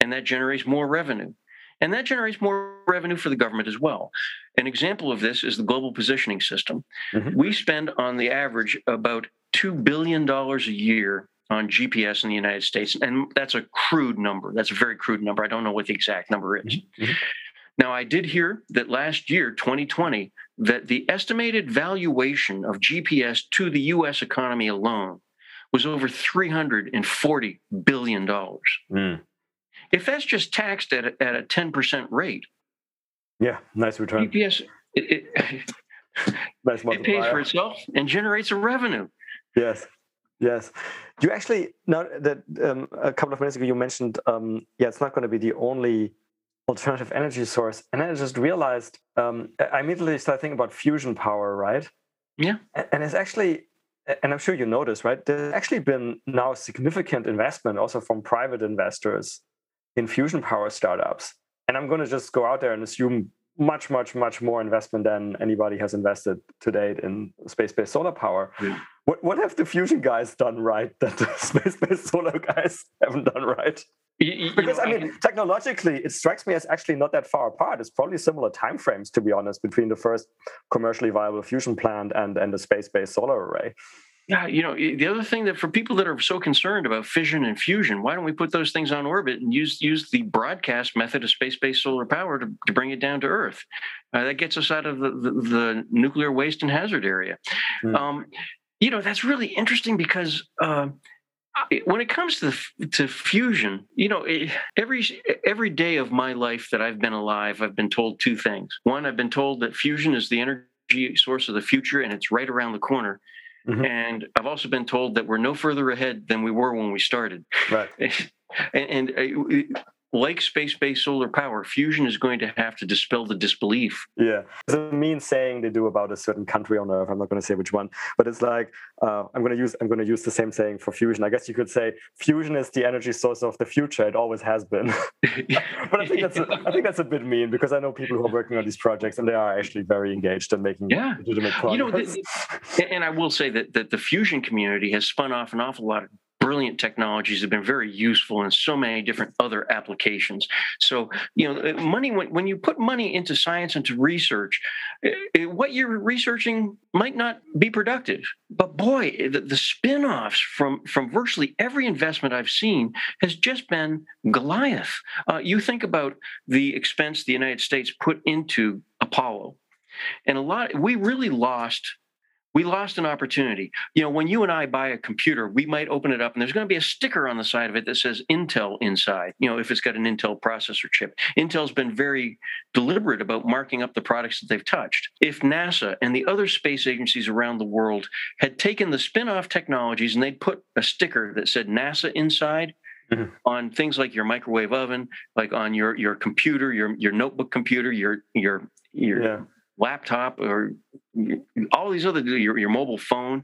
and that generates more revenue, and that generates more revenue for the government as well. An example of this is the global positioning system. Mm-hmm. We spend on the average about two billion dollars a year on GPS in the United States, and that's a crude number. That's a very crude number. I don't know what the exact number is. Mm-hmm. Now, I did hear that last year, 2020, that the estimated valuation of GPS to the US economy alone was over $340 billion. Mm. If that's just taxed at a, at a 10% rate, yeah, nice return. GPS, it, it, *laughs* nice it pays for itself and generates a revenue. Yes. Yes, you actually now that um, a couple of minutes ago you mentioned, um, yeah, it's not going to be the only alternative energy source, and I just realized um, I immediately started thinking about fusion power, right? Yeah, and it's actually, and I'm sure you know this, right? There's actually been now significant investment also from private investors in fusion power startups, and I'm going to just go out there and assume much, much, much more investment than anybody has invested to date in space-based solar power. Yeah. What what have the fusion guys done right that the *laughs* space-based solar guys haven't done right? You, you because know, I mean, I technologically, it strikes me as actually not that far apart. It's probably similar timeframes, to be honest, between the first commercially viable fusion plant and and the space-based solar array. Yeah, you know, the other thing that for people that are so concerned about fission and fusion, why don't we put those things on orbit and use use the broadcast method of space-based solar power to, to bring it down to Earth? Uh, that gets us out of the, the, the, nuclear waste and hazard area. Mm. Um, you know, that's really interesting because uh, when it comes to to fusion, you know, every every day of my life that I've been alive, I've been told two things. One, I've been told that fusion is the energy source of the future and it's right around the corner. Mm-hmm. And I've also been told that we're no further ahead than we were when we started. Right. *laughs* and, and like space-based solar power, fusion is going to have to dispel the disbelief. Yeah, it's a mean saying they do about a certain country on Earth. I'm not going to say which one, but it's like uh, I'm going to use I'm going to use the same saying for fusion. I guess you could say fusion is the energy source of the future. It always has been. *laughs* but I think that's a, I think that's a bit mean because I know people who are working on these projects and they are actually very engaged and making yeah. legitimate progress. You know, the, and I will say that that the fusion community has spun off an awful lot of brilliant technologies have been very useful in so many different other applications. So, you know, uh, money, when, when you put money into science, into research, it, uh, uh, what you're researching might not be productive. But boy, the, the spin offs from, from virtually every investment I've seen has just been Goliath. Uh, you think about the expense the United States put into Apollo. And a lot, we really lost we lost an opportunity. You know, when you and I buy a computer, we might open it up and there's going to be a sticker on the side of it that says Intel inside, you know, if it's got an Intel processor chip. Intel's been very deliberate about marking up the products that they've touched. If NASA and the other space agencies around the world had taken the spin off technologies and they'd put a sticker that said NASA inside, Mm-hmm. on things like your microwave oven, like on your your computer, your your notebook computer, your your your yeah laptop or all these other your, your mobile phone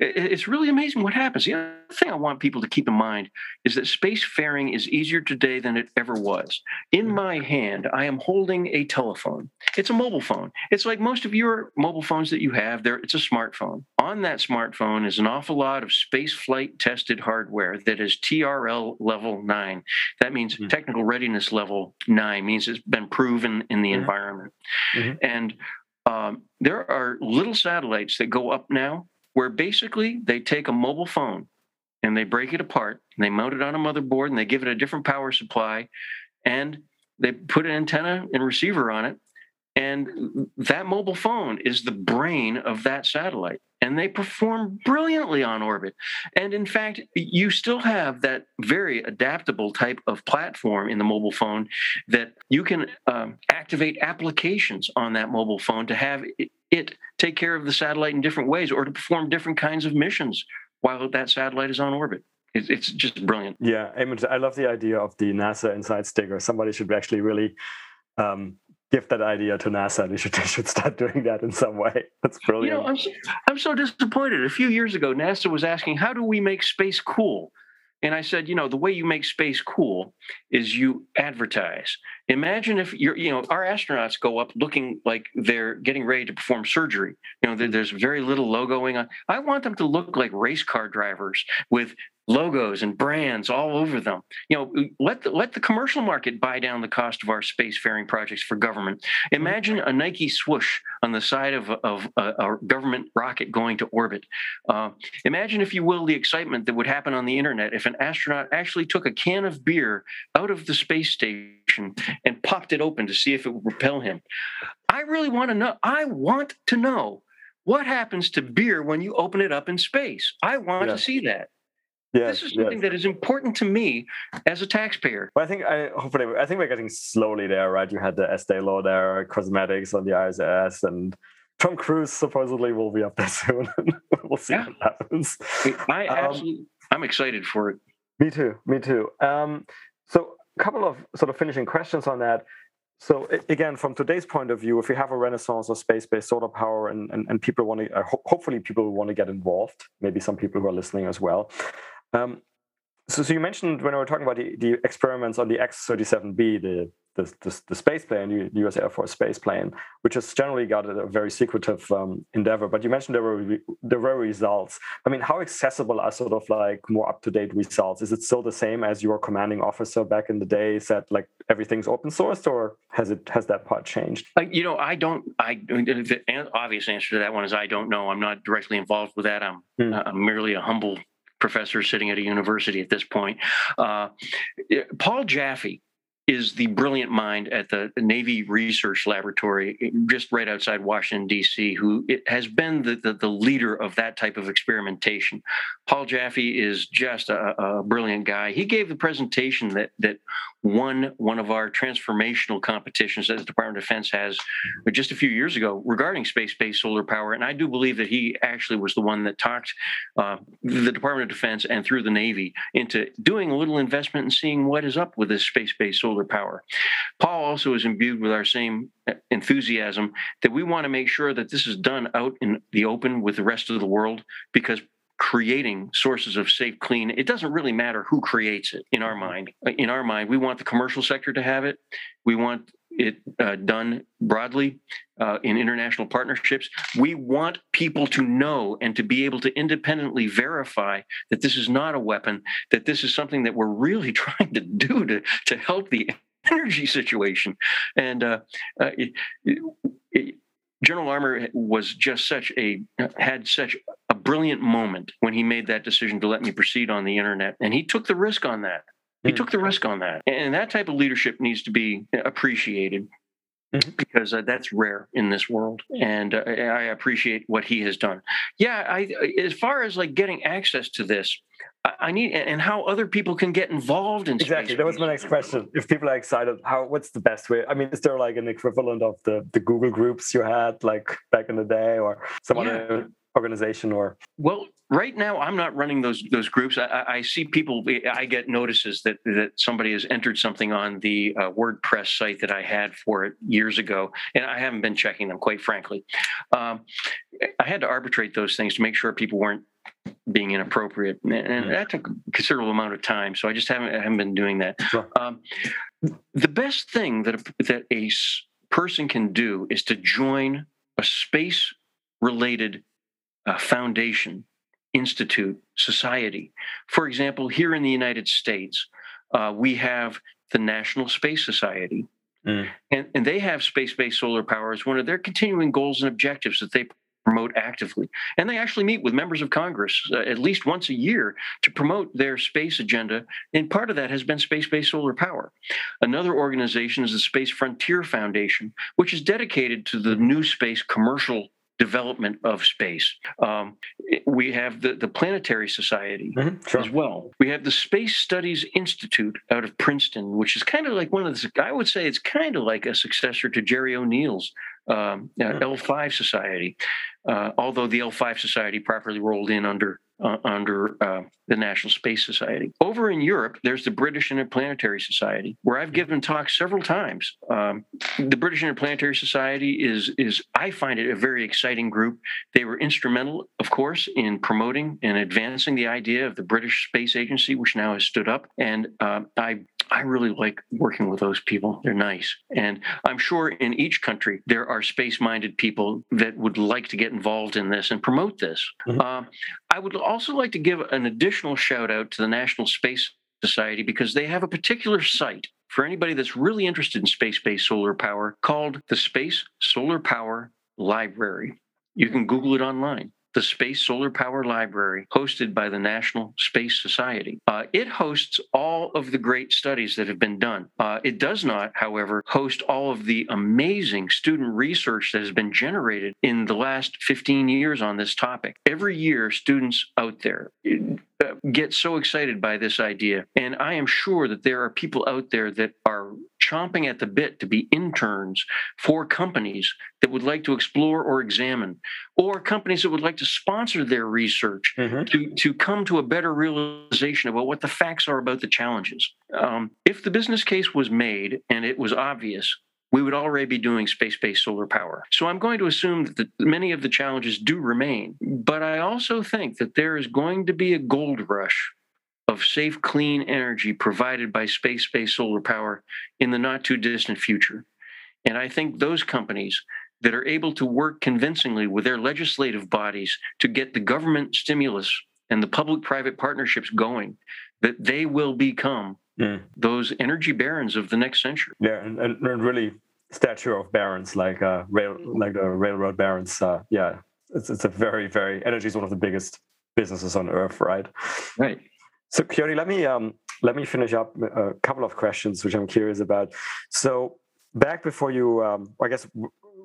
it's really amazing what happens. The other thing I want people to keep in mind is that spacefaring is easier today than it ever was. In mm. my hand, I am holding a telephone. It's a mobile phone. It's like most of your mobile phones that you have. There, it's a smartphone. On that smartphone is an awful lot of space flight tested hardware that is TRL level nine. That means mm-hmm. technical readiness level nine means it's been proven in the mm-hmm. environment. Mm-hmm. And um, there are little satellites that go up now where basically they take a mobile phone and they break it apart and they mount it on a motherboard and they give it a different power supply and they put an antenna and receiver on it and that mobile phone is the brain of that satellite and they perform brilliantly on orbit. And in fact you still have that very adaptable type of platform in the mobile phone that you can um, activate applications on that mobile phone to have it take care of the satellite in different ways or to perform different kinds of missions while that satellite is on orbit. It's just brilliant. Yeah, I love the idea of the NASA Inside sticker. Somebody should actually really um, give that idea to NASA. They should, *laughs* they should start doing that in some way. That's brilliant. You know, I'm so, I'm so disappointed. A few years ago, NASA was asking, how do we make space cool? And I said, you know, the way you make space cool is you advertise. Imagine if you're, you know, our astronauts go up looking like they're getting ready to perform surgery. You know, there's very little logoing on. I want them to look like race car drivers with logos and brands all over them. You know, let the, let the commercial market buy down the cost of our spacefaring projects for government. Imagine a Nike swoosh on the side of, of a, a government rocket going to orbit. Uh, imagine, if you will, the excitement that would happen on the internet if an astronaut actually took a can of beer out of the space station and popped it open to see if it would repel him. I really want to know. I want to know what happens to beer when you open it up in space. I want yeah. to see that. Yes, this is something yes. that is important to me as a taxpayer. But I think I hopefully I think we're getting slowly there, right? You had the Estee Lauder cosmetics on the ISS, and Tom Cruise supposedly will be up there *laughs* soon. we'll see yeah. what happens. I um, absolutely, I'm excited for it. Me too. Me too. Um, so, a couple of sort of finishing questions on that. So again, from today's point of view, if we have a renaissance of space-based solar power, and and, and people want to, uh, ho- hopefully, people want to get involved. Maybe some people who are listening as well. Um, so, so you mentioned when we were talking about the, the experiments on the X-37B, the the, the, the, space plane, the U.S. Air Force space plane, which has generally got a, very secretive um, endeavor. But you mentioned there were there were results. I mean, how accessible are sort of like more up to date results? Is it still the same as your commanding officer back in the day said, like everything's open sourced, or has it has that part changed? Uh, you know, I don't. I the obvious answer to that one is I don't know. I'm not directly involved with that. I'm uh, I'm merely a humble professor sitting at a university at this point. Uh, Paul Jaffe is the brilliant mind at the Navy Research Laboratory, eh, just right outside Washington, D.C., who has been the, the, the, leader of that type of experimentation. Paul Jaffe is just a, a, brilliant guy. He gave the presentation that, that won one of our transformational competitions that the Department of Defense has just a few years ago regarding space based solar power. And I do believe that he actually was the one that talked uh, the Department of Defense and through the Navy into doing a little investment and seeing what is up with this space based solar power. Paul also is imbued with our same uh, enthusiasm that we want to make sure that this is done out in the open with the rest of the world because creating sources of safe clean it doesn't really matter who creates it in our mm-hmm. mind. In our mind we want the commercial sector to have it. We want it uh, done broadly uh, in international partnerships we want people to know and to be able to independently verify that this is not a weapon that this is something that we're really *laughs* trying to do to, to help the energy situation and uh, uh it, it, General Armor was just such a had such a brilliant moment when he made that decision to let me proceed on the internet, and he took the risk on that. He mm. took the risk on that, and that type of leadership needs to be appreciated. Mm-hmm. Because uh, that's rare in this world, and uh, I appreciate what he has done. Yeah, I as far as like getting access to this, I need and how other people can get involved in exactly. That was my next question. If people are excited, how what's the best way? I mean, is there like an equivalent of the the Google groups you had like back in the day, or some yeah. Organization, or? Well, right now I'm not running those those groups. I, I, see people. I get notices that that somebody has entered something on the uh, WordPress site that I had for it years ago, and I haven't been checking them. Quite frankly, um, I had to arbitrate those things to make sure people weren't being inappropriate, and, and that took a considerable amount of time. So I just haven't I haven't been doing that. Sure. Um, the best thing that a, that a person can do is to join a space related uh, foundation, institute, society. For example, here in the United States, uh, we have the National Space Society. Mm. And, and they have space based solar power as one of their continuing goals and objectives that they promote actively. And they actually meet with members of Congress uh, at least once a year to promote their space agenda. And part of that has been space based solar power. Another organization is the Space Frontier Foundation, which is dedicated to the new space commercial development of space. Um, we have the, the Planetary Society mm-hmm, sure. as well. We have the Space Studies Institute out of Princeton, which is kind of like one of the, I would say it's kind of like a successor to Gerry O'Neill's um, uh, hmm. L5 Society, uh, although the L5 Society properly rolled in under uh, under uh, the National Space Society. Over in Europe, there's the British Interplanetary Society, where I've given talks several times. Um, the British Interplanetary Society is is I find it a very exciting group. They were instrumental, of course, in promoting and advancing the idea of the British Space Agency, which now has stood up. And uh, I I really like working with those people. They're nice. And I'm sure in each country, there are space minded people that would like to get involved in this and promote this. Mm-hmm. Uh, I would also like to give an additional shout out to the National Space Society because they have a particular site for anybody that's really interested in space based solar power called the Space Solar Power Library. You can Google it online the Space Solar Power Library, hosted by the National Space Society. Uh, it hosts all of the great studies that have been done. Uh, it does not, however, host all of the amazing student research that has been generated in the last 15 years on this topic. Every year, students out there uh, get so excited by this idea. And I am sure that there are people out there that are chomping at the bit to be interns for companies that would like to explore or examine, or companies that would like to sponsor their research mm-hmm. to, to come to a better realization about what the facts are about the challenges. Um, if the business case was made and it was obvious, we would already be doing space based solar power. So I'm going to assume that the, many of the challenges do remain. But I also think that there is going to be a gold rush of safe, clean energy provided by space based solar power in the not too distant future. And I think those companies that are able to work convincingly with their legislative bodies to get the government stimulus and the public private partnerships going, that they will become mm. those energy barons of the next century. Yeah, and, and really statue of barons like uh, rail like the railroad barons. Uh, yeah, it's it's a very very energy is one of the biggest businesses on earth, right? Right. So, Coyote, let me um, let me finish up a couple of questions which I'm curious about. So, back before you, um, I guess,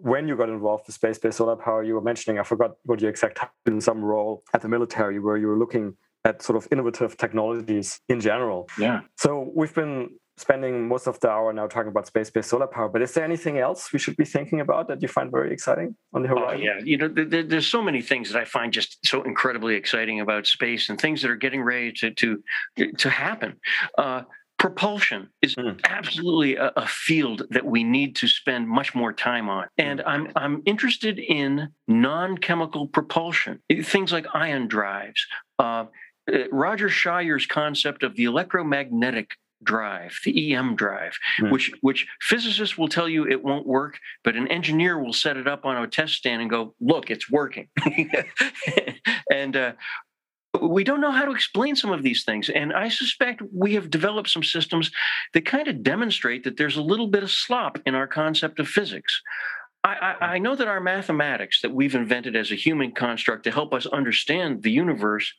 when you got involved with space-based solar power, you were mentioning I forgot what your exact in some role at the military where you were looking at sort of innovative technologies in general. Yeah. So we've been spending most of the hour now talking about space-based solar power. But is there anything else we should be thinking about that you find very exciting on the horizon? Oh, yeah, you know, there, there's so many things that I find just so incredibly exciting about space and things that are getting ready to to to happen. Uh, propulsion is mm. absolutely a, a, field that we need to spend much more time on and hmm. i'm i'm interested in non-chemical propulsion things like ion drives uh, uh Roger Shawyer's concept of the electromagnetic drive, the EM drive, mm. which which physicists will tell you it won't work, but an engineer will set it up on a test stand and go, "Look, it's working." *laughs* and uh, we don't know how to explain some of these things, and I suspect we have developed some systems that kind of demonstrate that there's a little bit of slop in our concept of physics. I, I, know that our mathematics that we've invented as a human construct to help us understand the universe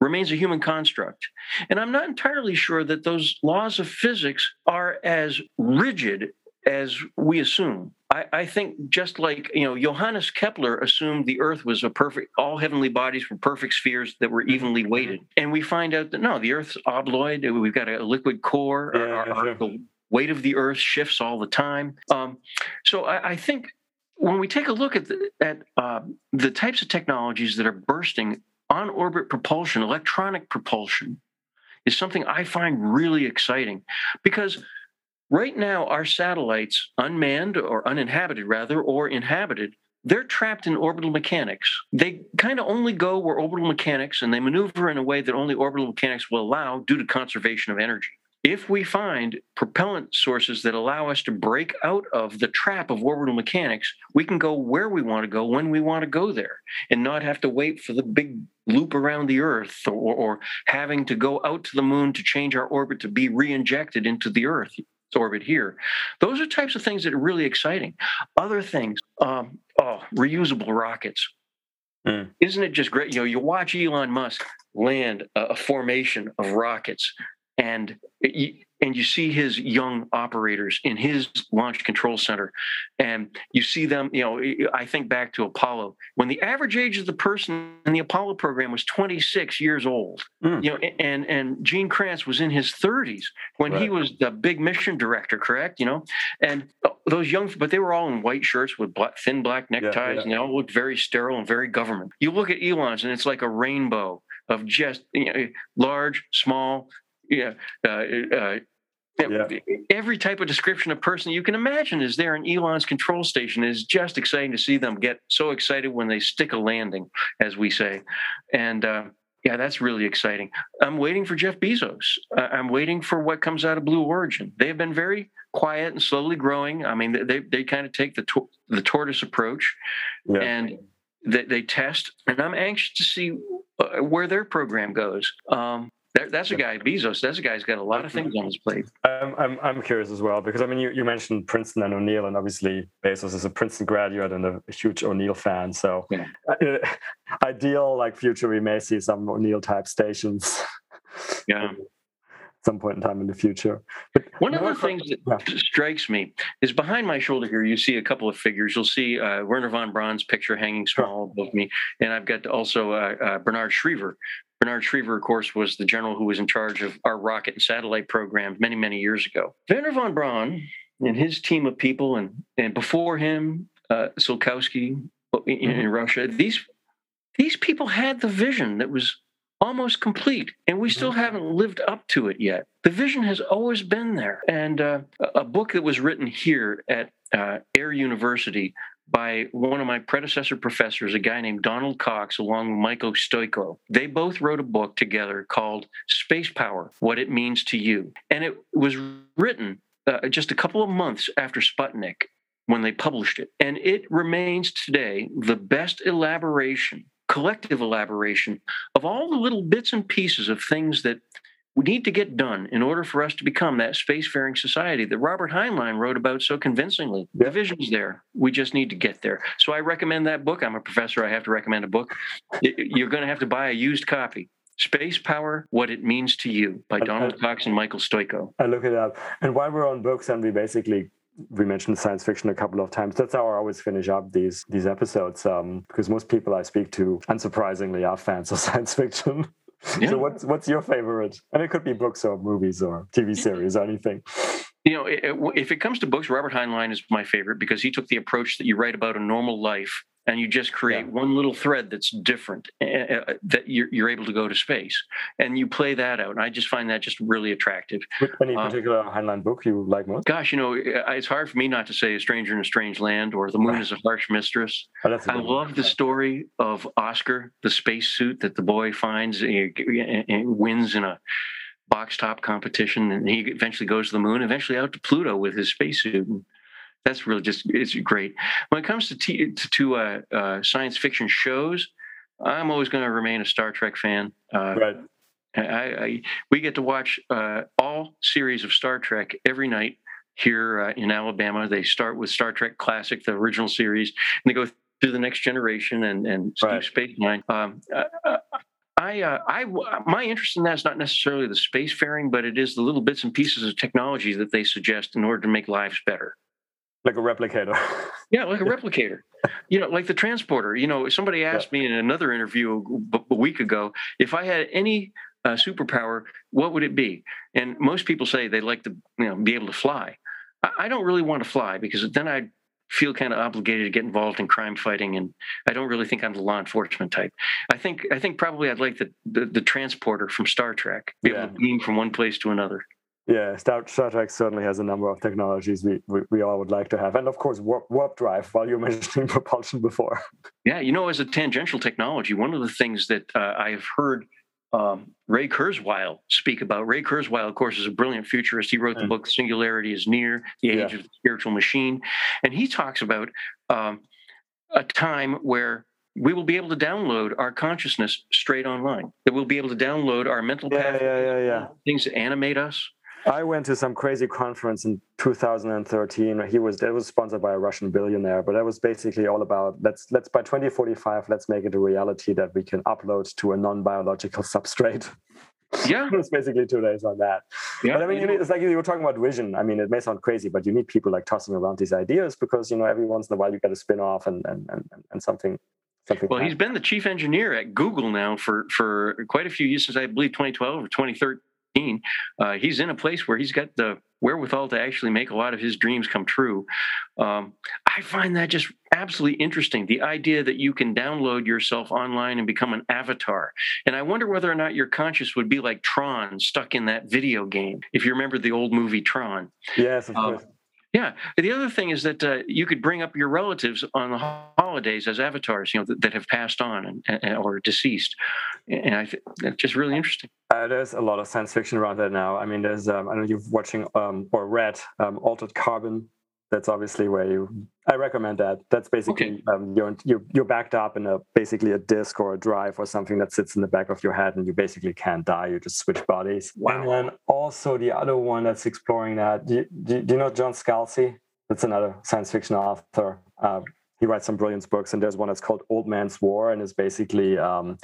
remains a human construct. And I'm not entirely sure that those laws of physics are as rigid as we assume. I, I, think just like you know, Johannes Kepler assumed the Earth was a perfect, all heavenly bodies were perfect spheres that were evenly mm-hmm. weighted, and we find out that no, the Earth's obloid. We've got a liquid core. Yeah, our, our, the weight of the Earth shifts all the time. Um, so I, I, think when we take a look at the, at uh, the types of technologies that are bursting on orbit propulsion, electronic propulsion, is something I find really exciting because right now our satellites, unmanned or uninhabited rather, or inhabited, they're trapped in orbital mechanics. They kind of only go where orbital mechanics and they maneuver in a way that only orbital mechanics will allow due to conservation of energy if we find propellant sources that allow us to break out of the trap of orbital mechanics, we can go where we want to go when we want to go there and not have to wait for the big loop around the Earth or, or having to go out to the moon to change our orbit to be re injected into the Earth orbit here. Those are types of things that are really exciting. Other things, um, oh, reusable rockets. Mm. Isn't it just great? You know, you watch Elon Musk land a, a formation of rockets and and you see his young operators in his launch control center and you see them you know i think back to apollo when the average age of the person in the apollo program was 26 years old mm. you know and and gene kranz was in his 30s when right. he was the big mission director correct you know and uh, those young but they were all in white shirts with black, thin black neckties yeah, yeah. and they all looked very sterile and very government you look at elon's and it's like a rainbow of just you know, large small yeah, uh, uh, yeah. Every type of description of person you can imagine is there in Elon's control station. It is just exciting to see them get so excited when they stick a landing, as we say. And uh, yeah, that's really exciting. I'm waiting for Jeff Bezos. Uh, I'm waiting for what comes out of Blue Origin. They have been very quiet and slowly growing. I mean, they they kind of take the to- the tortoise approach, yeah. and they, they test. And I'm anxious to see uh, where their program goes. Um, that's a guy, Bezos. That's a guy who's got a lot of things on his plate. I'm, I'm, I'm curious as well because I mean, you, you mentioned Princeton and O'Neill, and obviously Bezos is a Princeton graduate and a huge O'Neill fan. So, yeah. uh, *laughs* ideal like future, we may see some O'Neill type stations. Yeah. *laughs* some point in time in the future. But one of the things that yeah. strikes me is behind my shoulder here. You see a couple of figures. You'll see uh, Wernher von Braun's picture hanging small above me, and I've got also uh, uh, Bernard Schriever, Bernard Schriever, of course, was the general who was in charge of our rocket and satellite program many, many years ago. Wernher von Braun and his team of people, and and before him, uh, Tsiolkovsky in, in mm-hmm. Russia. These these people had the vision that was almost complete, and we still mm-hmm. haven't lived up to it yet. The vision has always been there. And uh, a book that was written here at uh, Air University by one of my predecessor professors, a guy named Donald Cox, along with Michael Stoiko. They both wrote a book together called Space Power What It Means to You. And it was written uh, just a couple of months after Sputnik when they published it. And it remains today the best elaboration collective elaboration of all the little bits and pieces of things that we need to get done in order for us to become that spacefaring society that Robert Heinlein wrote about so convincingly. Yeah. The vision's there. We just need to get there. So I recommend that book. I'm a professor. I have to recommend a book. You're going to have to buy a used copy. Space Power, What It Means to You by Donald Cox and Michael Stoiko. I look it up. And while we're on books and we basically we mentioned science fiction a couple of times. That's how I always finish up these these episodes um, because most people I speak to, unsurprisingly, are fans of *laughs* science fiction. Yeah. so what's what's your favorite? And it could be books or movies or TV series or anything. You know, if it comes to books, Robert Heinlein is my favorite because he took the approach that you write about a normal life and you just create yeah. one little thread that's different uh, that you're, you're, able to go to space. And you play that out. And i just find that just really attractive. Any um, particular heinlein book you like most? Gosh you know it's hard for me not to say a stranger in a strange land or the moon is a harsh mistress. Oh, i love the story of oscar the spacesuit that the boy finds and wins in a box top competition. And he eventually goes to the moon eventually out to pluto with his spacesuit. And that's really just it's great. When it comes to t- to, to uh, uh, science fiction shows, I'm always going to remain a Star Trek fan. Uh, right. I, I, we get to watch uh, all series of Star Trek every night here uh, in Alabama. They start with Star Trek Classic, the original series, and they go through the next generation and and right. Space Nine. Um, uh, I, uh, I, my interest in that is not necessarily the spacefaring, but it is the little bits and pieces of technology that they suggest in order to make lives better like a replicator. *laughs* Yeah like a replicator. You know like the transporter. You know somebody asked yeah. me in another interview a week ago if i had any uh, superpower what would it be? And most people say they'd like to you know be able to fly. I, I don't really want to fly because then i'd feel kind of obligated to get involved in crime fighting and i don't really think i'm the law enforcement type. I think i think probably i'd like the the, the transporter from star trek be yeah. able to beam from one place to another yeah, Star, Star Trek certainly has a number of technologies we, we, we all would like to have. And of course, warp, warp drive, while you were *laughs* mentioning propulsion before. Yeah, you know, as a tangential technology, one of the things that uh, I have heard um, Ray Kurzweil speak about. Ray Kurzweil, of course, is a brilliant futurist. He wrote the mm. book Singularity is Near, The Age yeah. of the Spiritual Machine. And he talks about um, a time where we will be able to download our consciousness straight online. That we'll be able to download our mental yeah, yeah, yeah, yeah. things that animate us, I went to some crazy conference in 2013. He was it was sponsored by a Russian billionaire, but that was basically all about let's let's by 2045 let's make it a reality that we can upload to a non-biological *laughs* substrate. Yeah, it was basically two days on that. Yeah, but I mean, it's like you were talking about vision. I mean, it may sound crazy, but you need people like tossing around these ideas because you know every once in a while you get a spin off and and and, and something well, he's been the chief engineer at Google now for for quite a few years since I believe 2012 or 2013. Uh, he's in a place where he's got the wherewithal to actually make a lot of his dreams come true. Um, I find that just absolutely interesting. The idea that you can download yourself online and become an avatar. And I wonder whether or not your conscious would be like Tron stuck in that video game. If you remember the old movie Tron. Yes, of um, course. Yeah. The other thing is that uh, you could bring up your relatives on the holidays as avatars, you know, that, that have passed on and, and, or deceased, and I that's just really interesting. Uh, there's a lot of science fiction around that now. I mean, there's um, I know you've watching um, or read um, Altered Carbon that's obviously where you i recommend that that's basically okay. um, you're, you're you're backed up in a basically a disk or a drive or something that sits in the back of your head and you basically can't die you just switch bodies wow. and then also the other one that's exploring that do you, do you know john scalzi that's another science fiction author uh, he writes some brilliant books and there's one that's called old man's war and is basically um,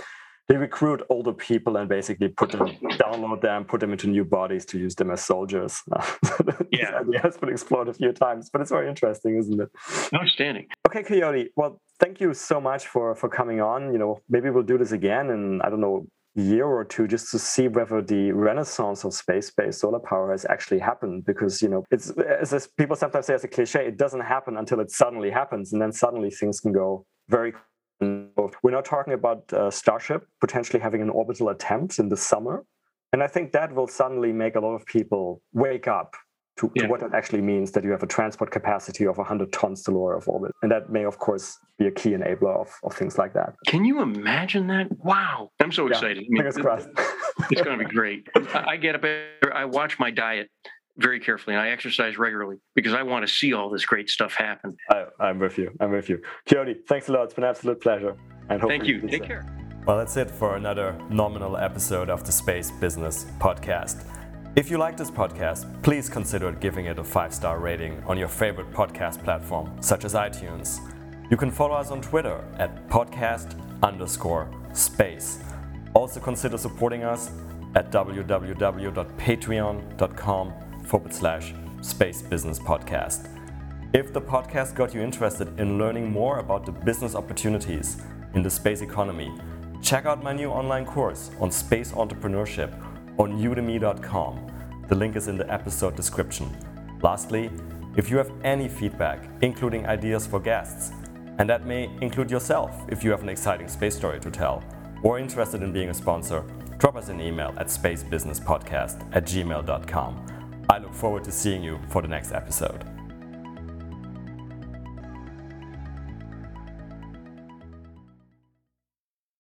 they recruit older people and basically put them, download them, put them into new bodies to use them as soldiers. *laughs* yeah, idea has been explored a few times, but it's very interesting, isn't it? Outstanding. Okay, Coyote. Well, thank you so much for for coming on. You know, maybe we'll do this again, and I don't know year or two just to see whether the renaissance of space-based solar power has actually happened because you know it's as people sometimes say as a cliche it doesn't happen until it suddenly happens and then suddenly things can go very we're now talking about uh, starship potentially having an orbital attempt in the summer and i think that will suddenly make a lot of people wake up to, yeah. to, what it actually means that you have a transport capacity of 100 tons to lower Earth orbit. And that may, of course, be a key enabler of, of things like that. Can you imagine that? Wow. I'm so excited. Yeah, I mean, it's going to be great. I get up, I watch my diet very carefully and I exercise regularly because I want to see all this great stuff happen. I, am with you. I'm with you. Coyote, thanks a lot. It's been an absolute pleasure. And Thank you. Take care. Well, that's it for another nominal episode of the Space Business Podcast. If you like this podcast, please consider giving it a five star rating on your favorite podcast platform, such as iTunes. You can follow us on Twitter at podcast underscore space. Also consider supporting us at www.patreon.com forward slash space business podcast. If the podcast got you interested in learning more about the business opportunities in the space economy, check out my new online course on space entrepreneurship on udemy.com. The link is in the episode description. Lastly, if you have any feedback, including ideas for guests, and that may include yourself if you have an exciting space story to tell, or interested in being a sponsor, drop us an email at spacebusinesspodcast at gmail.com. I look forward to seeing you for the next episode.